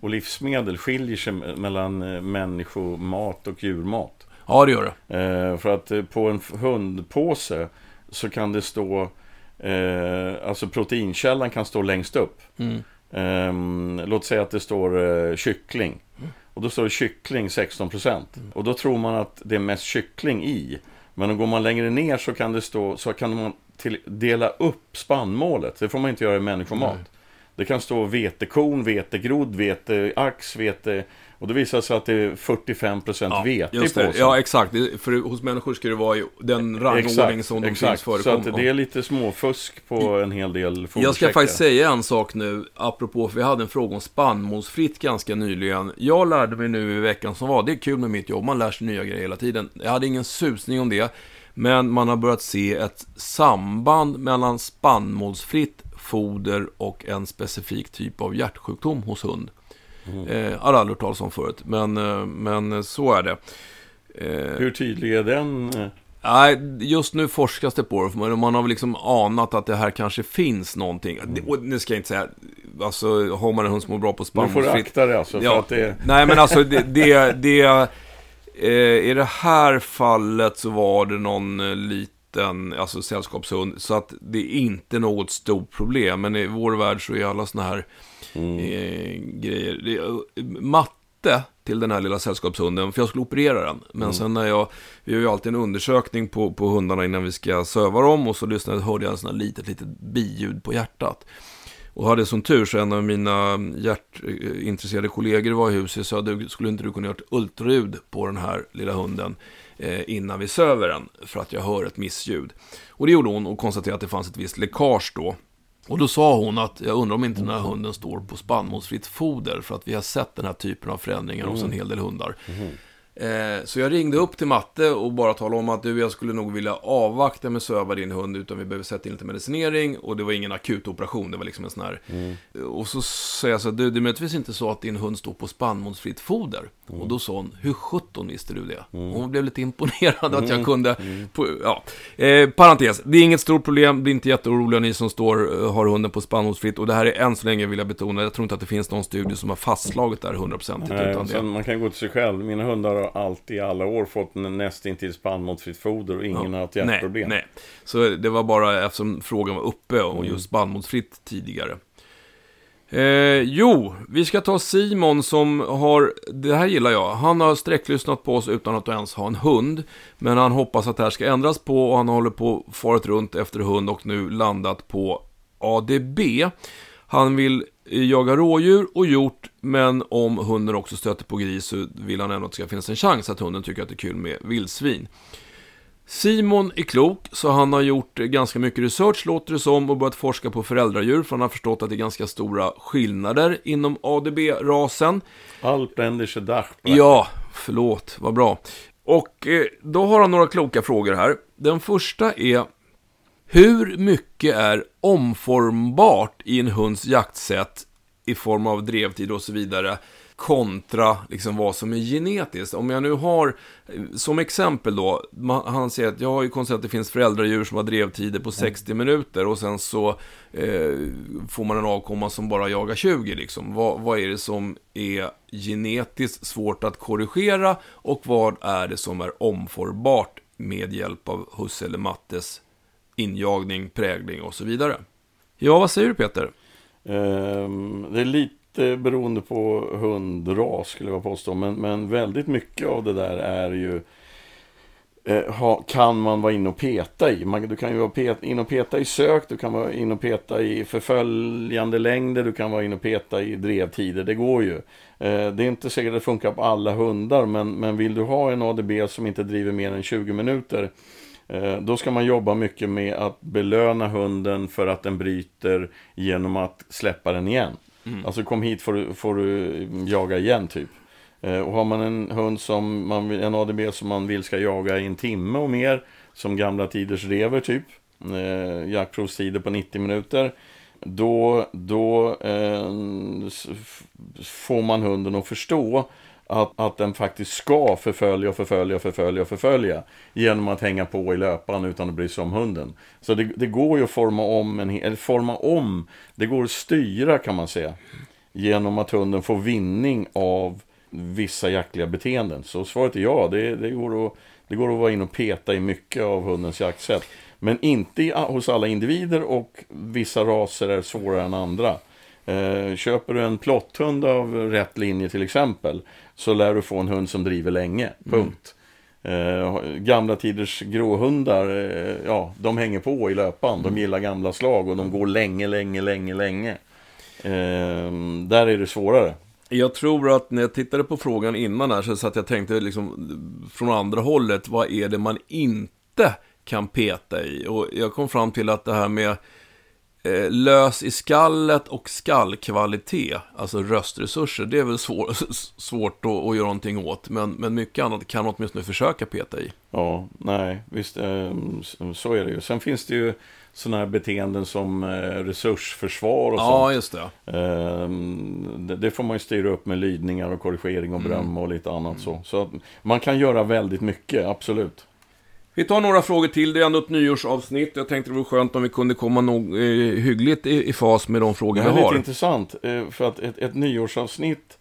och livsmedel skiljer sig mellan eh, människomat och djurmat. Ja, det gör det. Eh, för att eh, på en hundpåse så kan det stå Eh, alltså proteinkällan kan stå längst upp. Mm. Eh, låt säga att det står eh, kyckling. Mm. Och då står det kyckling 16%. Mm. Och då tror man att det är mest kyckling i. Men om går man längre ner så kan det stå, så kan man till, dela upp spannmålet. Det får man inte göra i människomat. Det kan stå vetekorn, vetegrodd, veteax, vete och det visar sig att det är 45% ja, vete i påsen. Ja, exakt. För hos människor ska det vara i den rangordning som de exakt. finns förekomma. Så att det är lite småfusk på en hel del Jag ska faktiskt säga en sak nu, apropå, för vi hade en fråga om spannmålsfritt ganska nyligen. Jag lärde mig nu i veckan som var, det är kul med mitt jobb, man lär sig nya grejer hela tiden. Jag hade ingen susning om det. Men man har börjat se ett samband mellan spannmålsfritt foder och en specifik typ av hjärtsjukdom hos hund. Mm. Eh, har aldrig hört talas om förut, men, eh, men så är det. Eh, Hur tydlig är den? Nej, just nu forskas det på det. Man har väl liksom anat att det här kanske finns någonting. Mm. Och nu ska jag inte säga, alltså har man en hund som mår bra på spannmålsfritt. Man får akta det alltså. För ja, att det... Nej, men alltså det, det, det eh, I det här fallet så var det någon eh, liten, alltså sällskapshund. Så att det är inte något stort problem. Men i vår värld så är alla sådana här mm. eh, grejer. Det, eh, matte till den här lilla sällskapshunden, för jag skulle operera den. Men mm. sen när jag, vi gör ju alltid en undersökning på, på hundarna innan vi ska söva dem och så lyssnade, hörde jag en sån här litet, litet biljud på hjärtat. Och hade som tur så en av mina hjärtintresserade kollegor var i huset och sa du, skulle inte du kunna göra ett ultraljud på den här lilla hunden innan vi söver den för att jag hör ett missljud. Och det gjorde hon och konstaterade att det fanns ett visst läckage då. Och då sa hon att jag undrar om inte den här hunden står på spannmålsfritt foder för att vi har sett den här typen av förändringar hos en mm. hel del hundar. Mm. Eh, så jag ringde upp till Matte och bara talade om att du, jag skulle nog vilja avvakta med söva din hund utan vi behöver sätta in lite medicinering och det var ingen akut operation, det var liksom en sån här. Mm. Och så säger jag så du, det är möjligtvis inte så att din hund står på spannmålsfritt foder. Mm. Och då sa hon, hur sjutton visste du det? Mm. Hon blev lite imponerad att jag mm. kunde, mm. på, ja. Eh, parentes, det är inget stort problem, bli inte jätteoroliga ni som står, eh, har hunden på spannmålsfritt. Och det här är än så länge, vill jag betona, jag tror inte att det finns någon studie som har fastslagit det här hundraprocentigt. Man kan gå till sig själv, mina hundar har alltid i alla år fått nästintill spannmålsfritt foder och ingen ja. har haft hjärtproblem. Nej, nej, så det var bara eftersom frågan var uppe och mm. just spannmålsfritt tidigare. Eh, jo, vi ska ta Simon som har, det här gillar jag, han har sträcklyssnat på oss utan att ens ha en hund. Men han hoppas att det här ska ändras på och han håller på farit runt efter hund och nu landat på ADB. Han vill jaga rådjur och hjort, men om hunden också stöter på gris så vill han ändå att det ska finnas en chans att hunden tycker att det är kul med vildsvin. Simon är klok, så han har gjort ganska mycket research, låter det som, och börjat forska på föräldradjur, för han har förstått att det är ganska stora skillnader inom ADB-rasen. Alpländische Dach. Ja, förlåt, vad bra. Och eh, då har han några kloka frågor här. Den första är, hur mycket är omformbart i en hunds jaktsätt i form av drevtid och så vidare kontra liksom vad som är genetiskt. Om jag nu har, som exempel då, han säger att jag har ju konstaterat att det finns föräldradjur som har drevtider på 60 mm. minuter och sen så eh, får man en avkomma som bara jagar 20 liksom. Vad, vad är det som är genetiskt svårt att korrigera och vad är det som är omformbart med hjälp av husse eller mattes injagning, prägling och så vidare. Ja, vad säger du Peter? Ehm, det är lite beroende på hundras skulle jag påstå. Men, men väldigt mycket av det där är ju eh, ha, kan man vara inne och peta i. Man, du kan ju vara pet, in och peta i sök, du kan vara inne och peta i förföljande längder, du kan vara inne och peta i drevtider. Det går ju. Eh, det är inte säkert att det funkar på alla hundar, men, men vill du ha en ADB som inte driver mer än 20 minuter då ska man jobba mycket med att belöna hunden för att den bryter genom att släppa den igen. Mm. Alltså kom hit får du, får du jaga igen typ. Eh, och har man en hund som man, en ADB som man vill ska jaga i en timme och mer, som gamla tiders rever typ, eh, jaktprovstider på 90 minuter, då, då eh, får man hunden att förstå att, att den faktiskt ska förfölja och förfölja och förfölja och förfölja genom att hänga på i löpan utan att bry sig om hunden. Så det, det går ju att forma om, en, eller forma om, det går att styra kan man säga genom att hunden får vinning av vissa jaktliga beteenden. Så svaret är ja, det, det, går, att, det går att vara in och peta i mycket av hundens jaktsätt. Men inte i, hos alla individer och vissa raser är svårare än andra. Eh, köper du en plotthund av rätt linje till exempel så lär du få en hund som driver länge, punkt. Mm. Eh, gamla tiders gråhundar, eh, ja, de hänger på i löpan. De mm. gillar gamla slag och de går länge, länge, länge, länge. Eh, där är det svårare. Jag tror att när jag tittade på frågan innan här så att jag tänkte liksom från andra hållet, vad är det man inte kan peta i? Och jag kom fram till att det här med Eh, lös i skallet och skallkvalitet, alltså röstresurser, det är väl svår, svårt att, att, göra någonting åt. Men, men mycket annat kan man åtminstone försöka peta i. Ja, nej, visst, eh, så är det ju. Sen finns det ju sådana här beteenden som eh, resursförsvar och Ja, sånt. just det. Ehm, det, det får man ju styra upp med lydningar och korrigering och Mm. beröm och lite annat så. Så att man kan göra väldigt mycket, absolut. Vi tar några frågor till. Det är ändå ett nyårsavsnitt. Jag tänkte det vore skönt om vi kunde komma nog, eh, hyggligt i, i fas med de frågor Det vi här är har. lite intressant, eh, för att ett, ett nyårsavsnitt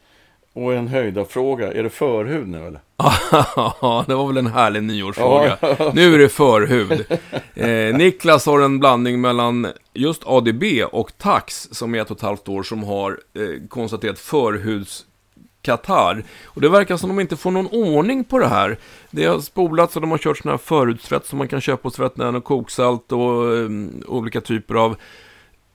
och en höjda fråga är det förhud nu eller? Ja, det var väl en härlig nyårsfråga. Nu är det förhud. Eh, Niklas har en blandning mellan just ADB och tax, som är ett och ett halvt år, som har eh, konstaterat Qatar. Och det verkar som de inte får någon ordning på det här. Det har spolats och de har kört sådana här förutsvett som man kan köpa hos veterinären och koksalt och um, olika typer av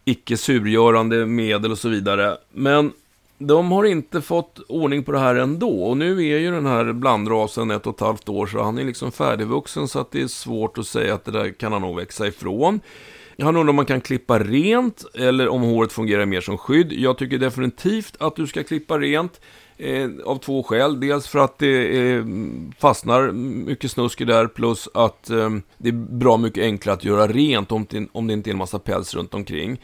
icke surgörande medel och så vidare. Men de har inte fått ordning på det här ändå. Och nu är ju den här blandrasen ett och ett halvt år, så han är liksom färdigvuxen, så att det är svårt att säga att det där kan han nog växa ifrån. Han undrar om man kan klippa rent, eller om håret fungerar mer som skydd. Jag tycker definitivt att du ska klippa rent. Eh, av två skäl. Dels för att det eh, fastnar mycket snusk i där, plus att eh, det är bra mycket enklare att göra rent om det, om det inte är en massa päls runt omkring.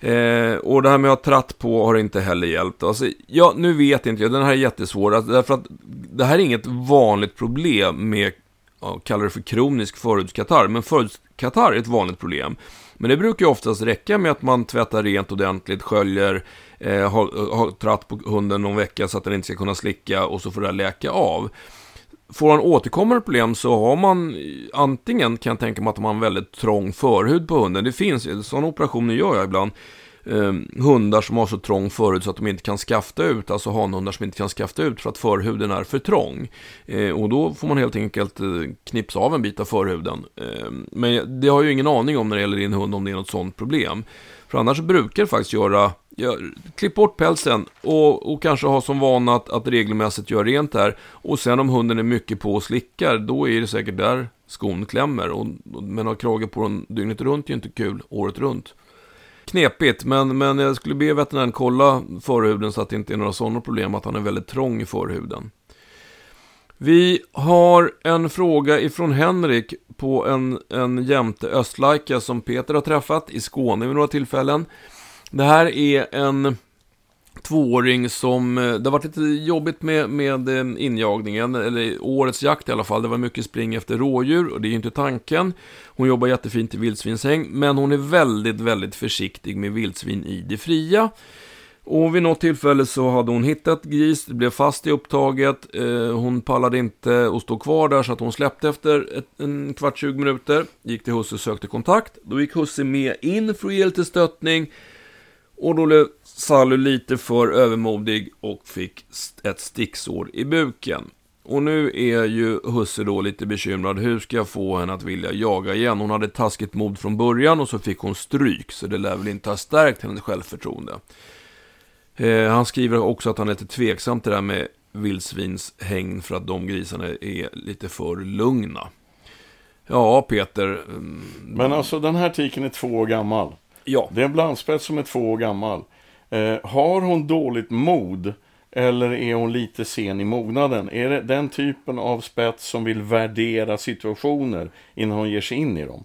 Eh, och det här med att ha tratt på har inte heller hjälpt. Alltså, ja, nu vet inte jag, den här är jättesvår. Alltså, därför att det här är inget vanligt problem med, ja, kallar det för kronisk förhudskatarr. Men förhudskatarr är ett vanligt problem. Men det brukar ju oftast räcka med att man tvättar rent ordentligt, sköljer, eh, har, har tratt på hunden någon vecka så att den inte ska kunna slicka och så får det här läka av. Får han återkommande problem så har man antingen kan jag tänka mig att man har en väldigt trång förhud på hunden. Det finns, sådana operationer gör jag ibland. Eh, hundar som har så trång förhud så att de inte kan skafta ut, alltså hanhundar som inte kan skafta ut för att förhuden är för trång. Eh, och då får man helt enkelt eh, knipsa av en bit av förhuden. Eh, men det har jag ju ingen aning om när det gäller din hund om det är något sådant problem. För annars brukar det faktiskt göra, ja, klipp bort pälsen och, och kanske ha som vana att, att regelmässigt göra rent här. Och sen om hunden är mycket på och slickar, då är det säkert där skon klämmer. Och, men ha krage på den dygnet runt är ju inte kul, året runt. Knepigt, men, men jag skulle be veterinären kolla förhuden så att det inte är några sådana problem, att han är väldigt trång i förhuden. Vi har en fråga ifrån Henrik på en, en jämte östlajka som Peter har träffat i Skåne vid några tillfällen. Det här är en tvååring som, eh, det har varit lite jobbigt med, med eh, injagningen, eller årets jakt i alla fall. Det var mycket spring efter rådjur och det är ju inte tanken. Hon jobbar jättefint i vildsvinshäng, men hon är väldigt, väldigt försiktig med vildsvin i det fria. Och vid något tillfälle så hade hon hittat gris, det blev fast i upptaget. Eh, hon pallade inte att stå kvar där så att hon släppte efter ett, en kvart, 20 minuter. Gick till husse och sökte kontakt. Då gick husse med in för att ge lite stöttning. Och då blev Sally lite för övermodig och fick ett sticksår i buken. Och nu är ju husse då lite bekymrad. Hur ska jag få henne att vilja jaga igen? Hon hade taskigt mod från början och så fick hon stryk. Så det lär väl inte ha stärkt hennes självförtroende. Eh, han skriver också att han är lite tveksam till det här med vildsvinshägn för att de grisarna är lite för lugna. Ja, Peter. Mm, Men alltså den här tiken är två år gammal. Ja. Det är en blandspets som är två år gammal. Eh, har hon dåligt mod eller är hon lite sen i mognaden? Är det den typen av spets som vill värdera situationer innan hon ger sig in i dem?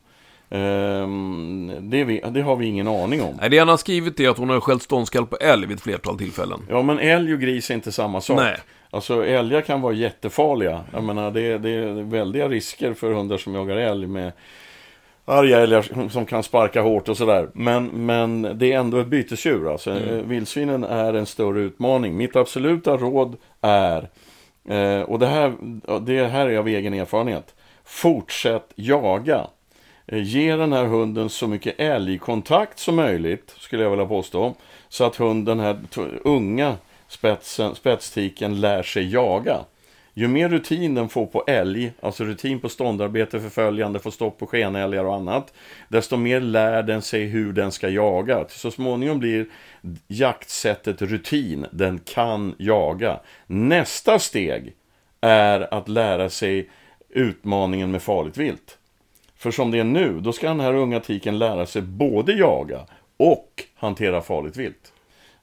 Ehm, det, vi, det har vi ingen aning om. Nej, det han har skrivit är att hon har skällt ståndskall på älg vid ett flertal tillfällen. Ja, men älg och gris är inte samma sak. Nej. Alltså älgar kan vara jättefarliga. Jag menar, det, det är väldiga risker för hundar som jagar älg med arga älgar som kan sparka hårt och sådär. Men, men det är ändå ett bytesdjur. Alltså. Mm. Vildsvinen är en större utmaning. Mitt absoluta råd är, eh, och det här, det här är av egen erfarenhet, fortsätt jaga. Eh, Ge den här hunden så mycket älgkontakt som möjligt, skulle jag vilja påstå. Så att hunden, den här unga spetsen, spetstiken lär sig jaga. Ju mer rutin den får på älg, alltså rutin på ståndarbete, förföljande, få stopp på skenälgar och annat, desto mer lär den sig hur den ska jaga. Så småningom blir jaktsättet rutin, den kan jaga. Nästa steg är att lära sig utmaningen med farligt vilt. För som det är nu, då ska den här unga tiken lära sig både jaga och hantera farligt vilt.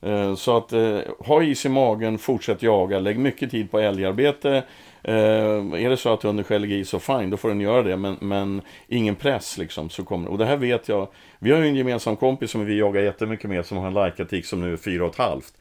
Eh, så att eh, ha is i magen, fortsätt jaga, lägg mycket tid på älgarbete. Eh, är det så att hunden skäller gris så fine, då får den göra det. Men, men ingen press liksom. Så kommer, och det här vet jag. Vi har ju en gemensam kompis som vi jagar jättemycket med som har en lajkatik som nu är fyra och ett halvt.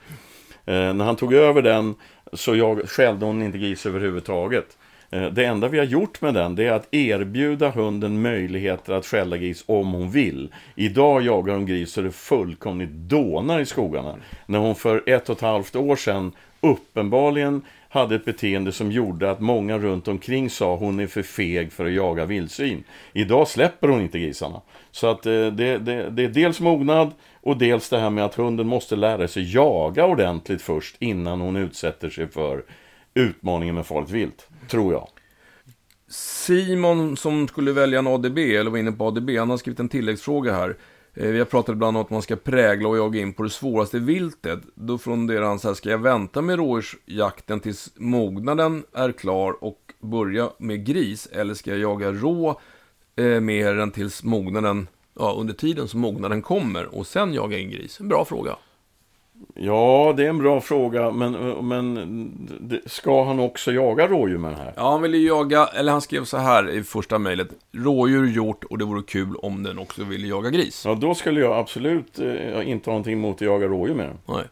Eh, när han tog över den så jag, skällde hon inte gris överhuvudtaget. Eh, det enda vi har gjort med den, det är att erbjuda hunden möjligheter att skälla gris om hon vill. Idag jagar hon gris så det fullkomligt dånar i skogarna. När hon för ett och ett halvt år sedan uppenbarligen hade ett beteende som gjorde att många runt omkring sa hon är för feg för att jaga vildsvin. Idag släpper hon inte grisarna. Så att eh, det, det, det är dels mognad och dels det här med att hunden måste lära sig jaga ordentligt först innan hon utsätter sig för utmaningen med farligt vilt. Tror jag. Simon som skulle välja en ADB, eller var inne på ADB, han har skrivit en tilläggsfråga här. Eh, vi har pratat ibland om att man ska prägla och jaga in på det svåraste viltet. Då funderar han så här, ska jag vänta med rådjursjakten tills mognaden är klar och börja med gris? Eller ska jag jaga rå eh, med den tills mognaden, ja under tiden som mognaden kommer och sen jaga in gris? En bra fråga. Ja, det är en bra fråga, men, men ska han också jaga rådjur med den här? Ja, han ville jaga, eller han skrev så här i första mejlet. Rådjur, hjort och det vore kul om den också ville jaga gris. Ja, då skulle jag absolut eh, inte ha någonting emot att jaga rådjur med den. Nej.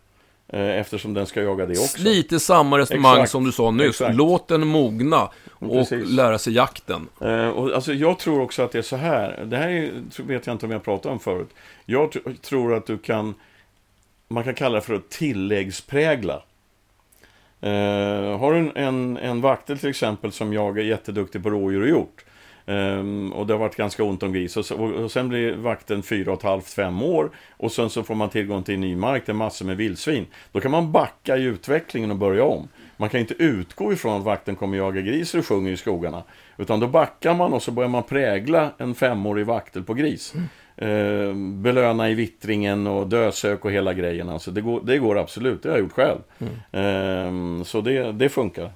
Eh, eftersom den ska jaga det också. Lite samma resonemang Exakt. som du sa nyss. Exakt. Låt den mogna och Precis. lära sig jakten. Eh, och alltså, jag tror också att det är så här. Det här är, vet jag inte om jag pratade om förut. Jag tror att du kan man kan kalla det för att tilläggsprägla. Eh, har du en, en, en vaktel till exempel som jag är jätteduktig på rådjur och hjort. Um, och det har varit ganska ont om gris. Och, och, och sen blir vakten fyra och ett halvt, fem år. Och sen så får man tillgång till ny mark, det är massor med vildsvin. Då kan man backa i utvecklingen och börja om. Man kan inte utgå ifrån att vakten kommer jaga gris och sjunger i skogarna. Utan då backar man och så börjar man prägla en femårig vaktel på gris. Mm. Eh, belöna i vittringen och dösök och hela grejen. Alltså det, går, det går absolut, det har jag gjort själv. Mm. Eh, så det, det funkar.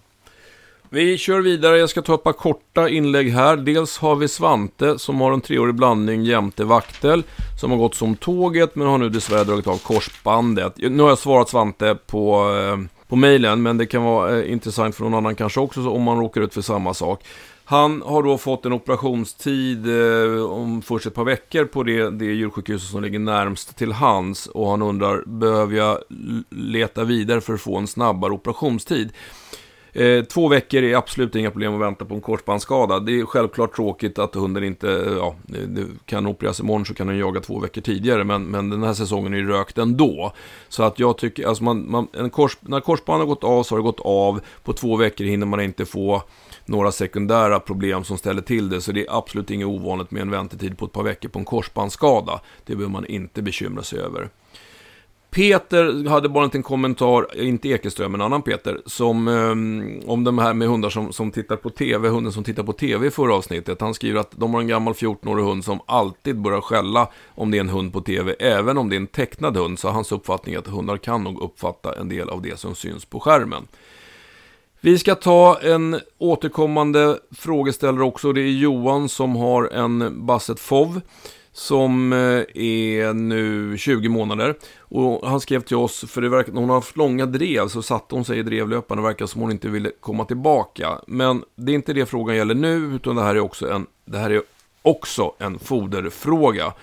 Vi kör vidare, jag ska ta ett par korta inlägg här. Dels har vi Svante som har en treårig blandning jämte vaktel. Som har gått som tåget men har nu dessvärre dragit av korsbandet. Nu har jag svarat Svante på, eh, på mejlen men det kan vara eh, intressant för någon annan kanske också om man råkar ut för samma sak. Han har då fått en operationstid eh, om först ett par veckor på det, det djursjukhus som ligger närmst till hans. Och han undrar, behöver jag leta vidare för att få en snabbare operationstid? Eh, två veckor är absolut inga problem att vänta på en korsbandsskada. Det är självklart tråkigt att hunden inte, eh, ja, det kan opereras imorgon så kan den jaga två veckor tidigare. Men, men den här säsongen är ju rökt ändå. Så att jag tycker, alltså man, man, en kors, när korsbandet har gått av så har det gått av. På två veckor hinner man inte få några sekundära problem som ställer till det. Så det är absolut inget ovanligt med en väntetid på ett par veckor på en korsbandsskada. Det behöver man inte bekymra sig över. Peter hade bara en liten kommentar, inte Ekeström, men en annan Peter, som, um, om de här med hundar som, som tittar på TV, hunden som tittar på TV i förra avsnittet. Han skriver att de har en gammal 14-årig hund som alltid börjar skälla om det är en hund på TV, även om det är en tecknad hund. Så hans uppfattning är att hundar kan nog uppfatta en del av det som syns på skärmen. Vi ska ta en återkommande frågeställare också. Det är Johan som har en Basset FOV som eh, är nu 20 månader. Och han skrev till oss, för det verkar, hon har haft långa drev, så satte hon sig i drevlöparen och verkar som hon inte ville komma tillbaka. Men det är inte det frågan gäller nu, utan det här är också en, det här är också en foderfråga.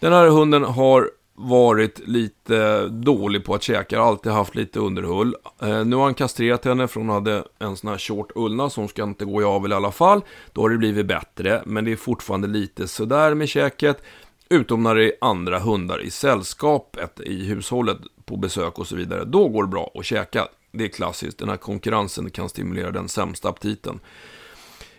Den här hunden har varit lite dålig på att käka, alltid haft lite underhull. Eh, nu har han kastrerat henne för hon hade en sån här short ullna som ska inte gå i avel i alla fall. Då har det blivit bättre, men det är fortfarande lite sådär med käket. Utom när det är andra hundar i sällskapet, i hushållet, på besök och så vidare. Då går det bra att käka. Det är klassiskt, den här konkurrensen kan stimulera den sämsta aptiten.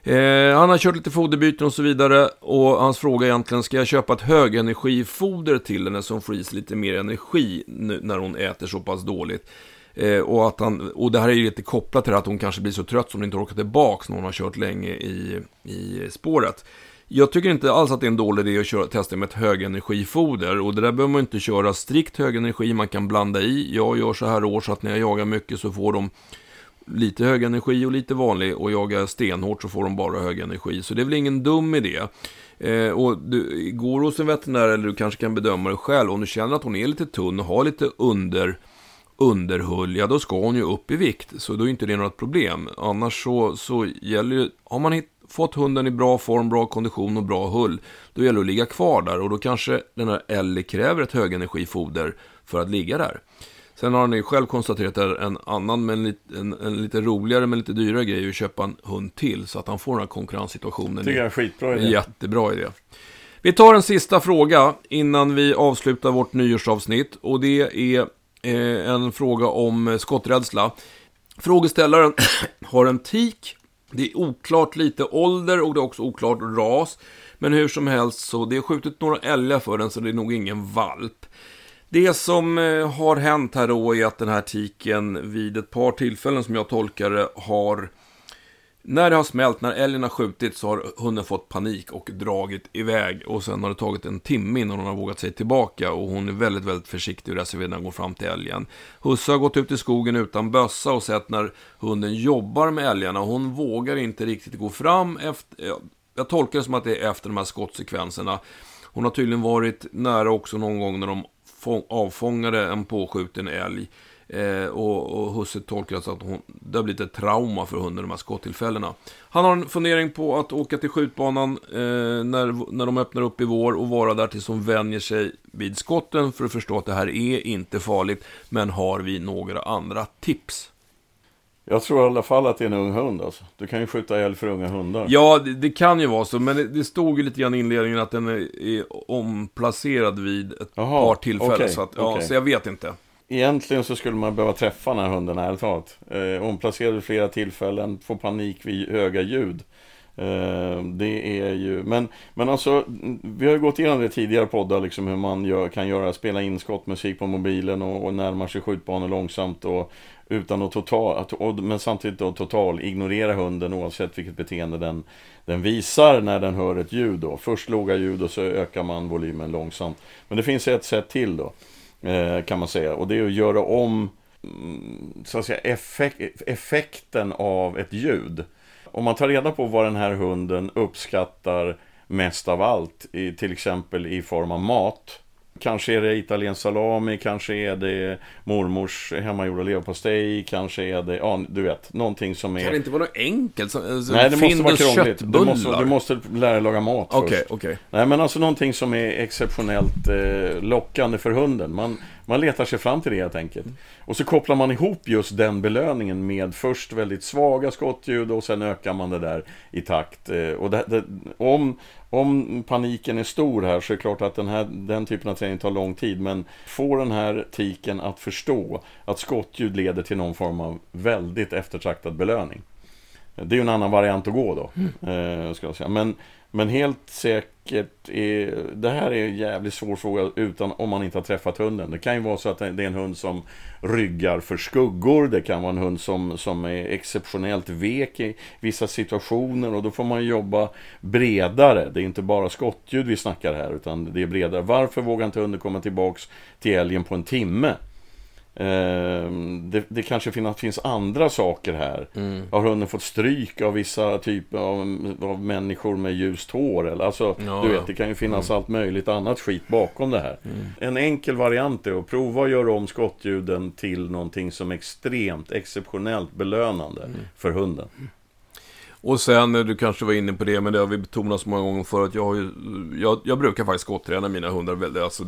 Eh, han har kört lite foderbyten och så vidare. Och hans fråga är egentligen, ska jag köpa ett högenergifoder till henne som får i sig lite mer energi nu, när hon äter så pass dåligt? Eh, och, att han, och det här är ju lite kopplat till att hon kanske blir så trött som hon inte orkar tillbaka när hon har kört länge i, i spåret. Jag tycker inte alls att det är en dålig idé att köra, testa med ett högenergifoder. Och det där behöver man inte köra strikt högenergi, man kan blanda i. Jag gör så här år så att när jag jagar mycket så får de lite hög energi och lite vanlig och jagar stenhårt så får de bara hög energi. Så det är väl ingen dum idé. Eh, och du går hos en veterinär eller du kanske kan bedöma det själv. Om du känner att hon är lite tunn och har lite under underhull, ja då ska hon ju upp i vikt. Så då är inte det något problem. Annars så, så gäller ju, har man hit, fått hunden i bra form, bra kondition och bra hull, då gäller det att ligga kvar där. Och då kanske den här Ellie kräver ett högenergifoder för att ligga där. Sen har ni själv konstaterat att en annan, men en, en, en, lite roligare men lite dyrare grej är att köpa en hund till. Så att han får den här konkurrenssituationen. Tycker jag är en skitbra idé. Jättebra idé. Vi tar en sista fråga innan vi avslutar vårt nyårsavsnitt. Och det är eh, en fråga om skotträdsla. Frågeställaren har en tik. Det är oklart lite ålder och det är också oklart ras. Men hur som helst så det är skjutit några älgar för den så det är nog ingen valp. Det som eh, har hänt här då är att den här tiken vid ett par tillfällen som jag tolkar det har när det har smält, när älgen har skjutit så har hunden fått panik och dragit iväg. Och sen har det tagit en timme innan hon har vågat sig tillbaka. Och hon är väldigt, väldigt försiktig och reserverad när hon går fram till älgen. Husse har gått ut i skogen utan bössa och sett när hunden jobbar med älgarna. Hon vågar inte riktigt gå fram efter... Jag tolkar det som att det är efter de här skottsekvenserna. Hon har tydligen varit nära också någon gång när de avfångade en påskjuten älg. Eh, och, och husse tolkar alltså att hon, det har blivit ett trauma för hunden, de här skottillfällena. Han har en fundering på att åka till skjutbanan eh, när, när de öppnar upp i vår och vara där tills hon vänjer sig vid skotten för att förstå att det här är inte farligt. Men har vi några andra tips? Jag tror i alla fall att det är en ung hund alltså. Du kan ju skjuta älg för unga hundar. Ja, det, det kan ju vara så. Men det, det, stod ju lite grann i inledningen att den är, är omplacerad vid ett Aha, par tillfällen. Okay, så, att, ja, okay. så jag vet inte. Egentligen så skulle man behöva träffa den här hunden ärligt talat. Eh, omplacerad vid flera tillfällen, få panik vid höga ljud. Eh, det är ju, men, men alltså, vi har ju gått igenom det tidigare poddar, liksom hur man gör, kan göra, spela in skottmusik på mobilen och, och närma sig skjutbanor långsamt och utan att total, men samtidigt då total ignorera hunden oavsett vilket beteende den, den visar när den hör ett ljud då. Först låga ljud och så ökar man volymen långsamt. Men det finns ett sätt till då, eh, kan man säga. Och det är att göra om mm, så att säga, effek effekten av ett ljud. Om man tar reda på vad den här hunden uppskattar mest av allt, i, till exempel i form av mat, Kanske är det italiensk salami, kanske är det mormors hemmagjorda leverpastej, kanske är det, ja du vet, någonting som är... Kan det inte vara något enkelt? Som, alltså, Nej, det måste vara krångligt. Du måste, du måste lära dig laga mat okay, först. Okay. Nej, men alltså någonting som är exceptionellt eh, lockande för hunden. Man, man letar sig fram till det helt enkelt. Och så kopplar man ihop just den belöningen med först väldigt svaga skottljud och sen ökar man det där i takt. Eh, och det, det, om, om paniken är stor här så är det klart att den, här, den typen av träning tar lång tid. Men får den här tiken att förstå att skottljud leder till någon form av väldigt eftertraktad belöning. Det är ju en annan variant att gå då. Mm. Eh, ska jag säga. Men, men helt säkert, är, det här är en jävligt svår fråga utan, om man inte har träffat hunden. Det kan ju vara så att det är en hund som ryggar för skuggor. Det kan vara en hund som, som är exceptionellt vek i vissa situationer och då får man jobba bredare. Det är inte bara skottljud vi snackar här utan det är bredare. Varför vågar inte hunden komma tillbaks till älgen på en timme? Ehm, det, det, kanske finns, finns andra saker här. Mm. Har hunden fått stryk av vissa typer av, av människor med ljust hår? Eller? Alltså, ja, du vet, det kan ju finnas mm. allt möjligt annat skit bakom det här. Mm. En enkel variant är att prova att göra om skottljuden till någonting som är extremt, exceptionellt belönande mm. för hunden. Och sen, du kanske var inne på det, men det har vi betonat så många gånger förut. Jag, har ju, jag, jag brukar faktiskt skotträna mina hundar väldigt, alltså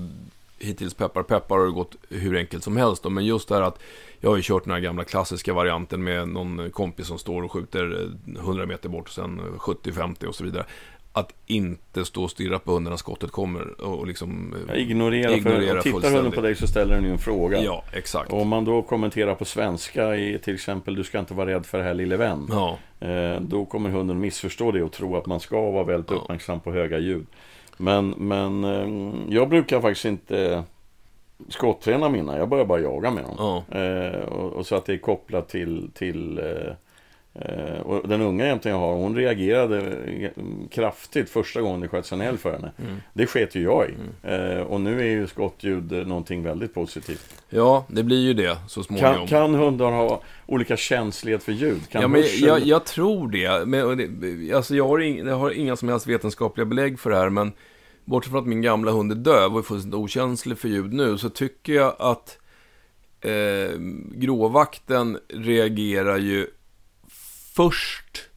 hittills peppar peppar har det gått hur enkelt som helst då. Men just det här att jag har ju kört den här gamla klassiska varianten med någon kompis som står och skjuter 100 meter bort och sen 70-50 och så vidare. Att inte stå och stirra på hunden när skottet kommer och liksom ja, ignorera, ignorera för, Tittar hunden på dig så ställer den ju en fråga. Ja, exakt. Och om man då kommenterar på svenska i till exempel Du ska inte vara rädd för det här lille vän. Ja. Eh, då kommer hunden missförstå det och tro att man ska vara väldigt ja. uppmärksam på höga ljud. Men, men eh, jag brukar faktiskt inte skotträna mina. Jag börjar bara jaga med dem. Ja. Eh, och, och, så att det är kopplat till, till eh, Eh, och den unga jämten jag har, hon reagerade eh, kraftigt första gången det sköts en älg för henne. Mm. Det sket ju jag i. Eh, och nu är ju skottljud eh, någonting väldigt positivt. Ja, det blir ju det så småningom. Kan, kan hundar ha olika känslighet för ljud? Kan ja, men hörsel- jag, jag tror det. Men, det alltså, jag, har ing, jag har inga som helst vetenskapliga belägg för det här, men bortsett från att min gamla hund är döv och är fullständigt okänslig för ljud nu, så tycker jag att eh, gråvakten reagerar ju först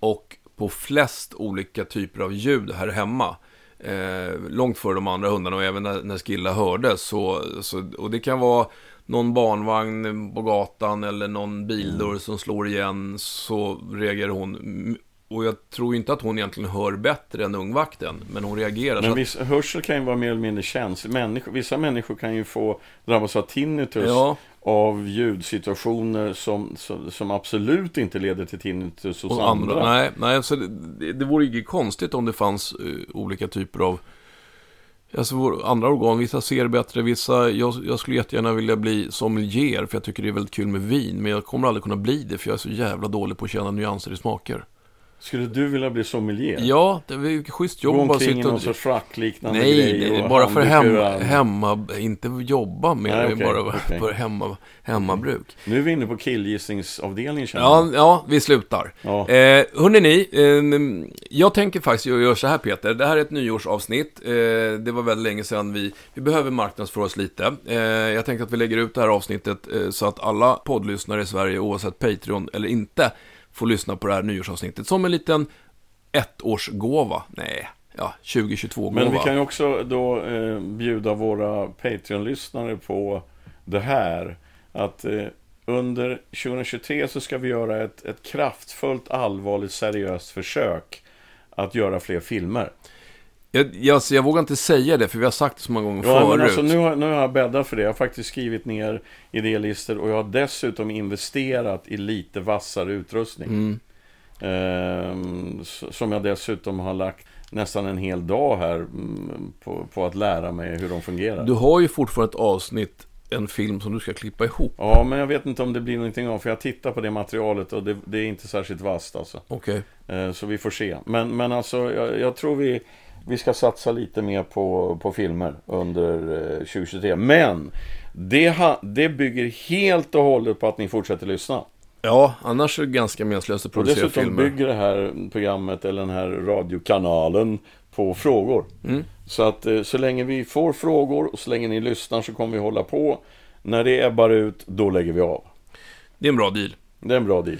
och på flest olika typer av ljud här hemma. Eh, långt före de andra hundarna och även när, när Skilla hörde. Så, så, och det kan vara någon barnvagn på gatan eller någon bildörr som slår igen så reagerar hon. Och jag tror inte att hon egentligen hör bättre än ungvakten, men hon reagerar. så Men att, viss, hörsel kan ju vara mer eller mindre känslig. Människor, vissa människor kan ju få drabbas av tinnitus ja, av ljudsituationer som, som, som absolut inte leder till tinnitus hos och andra. andra. Nej, nej så det, det, vore ju konstigt om det fanns eh, olika typer av Alltså andra organ, vissa ser bättre, vissa, jag, jag skulle jättegärna vilja bli sommelier för jag tycker det är väldigt kul med vin, men jag kommer aldrig kunna bli det för jag är så jävla dålig på att känna nyanser i smaker. Skulle du vilja bli sommelier? Ja, det är väl schysst jobb Gå omkring i någon och... sorts frackliknande Nej, grej och bara för hemma, hemma, inte jobba med Nej, okej, bara okej. för hemma, hemmabruk. Nu är vi inne på killgissningsavdelningen känner jag. Ja, ja, vi slutar. Ja. Eh, hörrni ni, eh, jag tänker faktiskt göra så här Peter. Det här är ett nyårsavsnitt. Eh, det var väldigt länge sedan vi, vi behöver marknadsföra oss lite. Eh, jag tänker att vi lägger ut det här avsnittet eh, så att alla poddlyssnare i Sverige, oavsett Patreon eller inte, får lyssna på det här nyårsavsnittet. Som en liten ettårsgåva. Nej, ja, 2022-gåva. Men vi kan ju också då eh, bjuda våra Patreon-lyssnare på det här. Att eh, under 2023 så ska vi göra ett, ett kraftfullt, allvarligt, seriöst försök att göra fler filmer jag, jag, alltså, jag vågar inte säga det, för vi har sagt det så många gånger Ja, förut. men alltså, nu, har, nu har jag bäddat för det. Jag har faktiskt skrivit ner idélistor och jag har dessutom investerat i lite vassare utrustning. Mm. Ehm, som jag dessutom har lagt nästan en hel dag här mm, på, på att lära mig hur de fungerar. Du har ju fortfarande ett avsnitt, en film som du ska klippa ihop. Ja, men jag vet inte om det blir någonting av, för jag tittar på det materialet och det, det är inte särskilt vasst alltså. Okej. Eh, Så vi får se. Men, men alltså, jag, jag tror vi, vi ska satsa lite mer på, på filmer under eh, 2023. Men det, ha, det bygger helt och hållet på att ni fortsätter lyssna. Ja, annars är det ganska meningslöst att Och producera dessutom filmer. bygger det här programmet, eller den här radiokanalen, på frågor. Mm. Så att eh, så länge vi får frågor och så länge ni lyssnar så kommer vi hålla på. När det ebbar ut, då lägger vi av. Det är en bra deal. Det är en bra deal.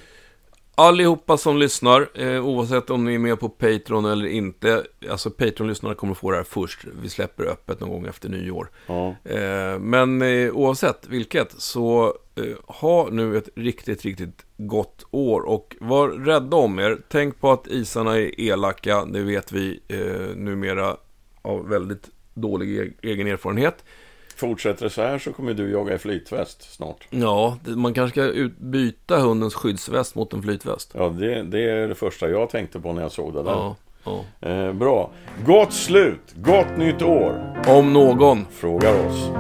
Allihopa som lyssnar, eh, oavsett om ni är med på Patreon eller inte, alltså Patreon-lyssnarna kommer få det här först. Vi släpper öppet någon gång efter nyår. Ja. Eh, men eh, oavsett vilket, så eh, ha nu ett riktigt, riktigt gott år och var rädda om er. Tänk på att isarna är elaka, det vet vi eh, numera av väldigt dålig e- egen erfarenhet. Fortsätter det så här så kommer du jaga i flytväst snart. Ja, man kanske ska ut, byta hundens skyddsväst mot en flytväst. Ja, det, det är det första jag tänkte på när jag såg det där. Ja, ja. Eh, bra. Gott slut, gott nytt år, Om någon. frågar oss.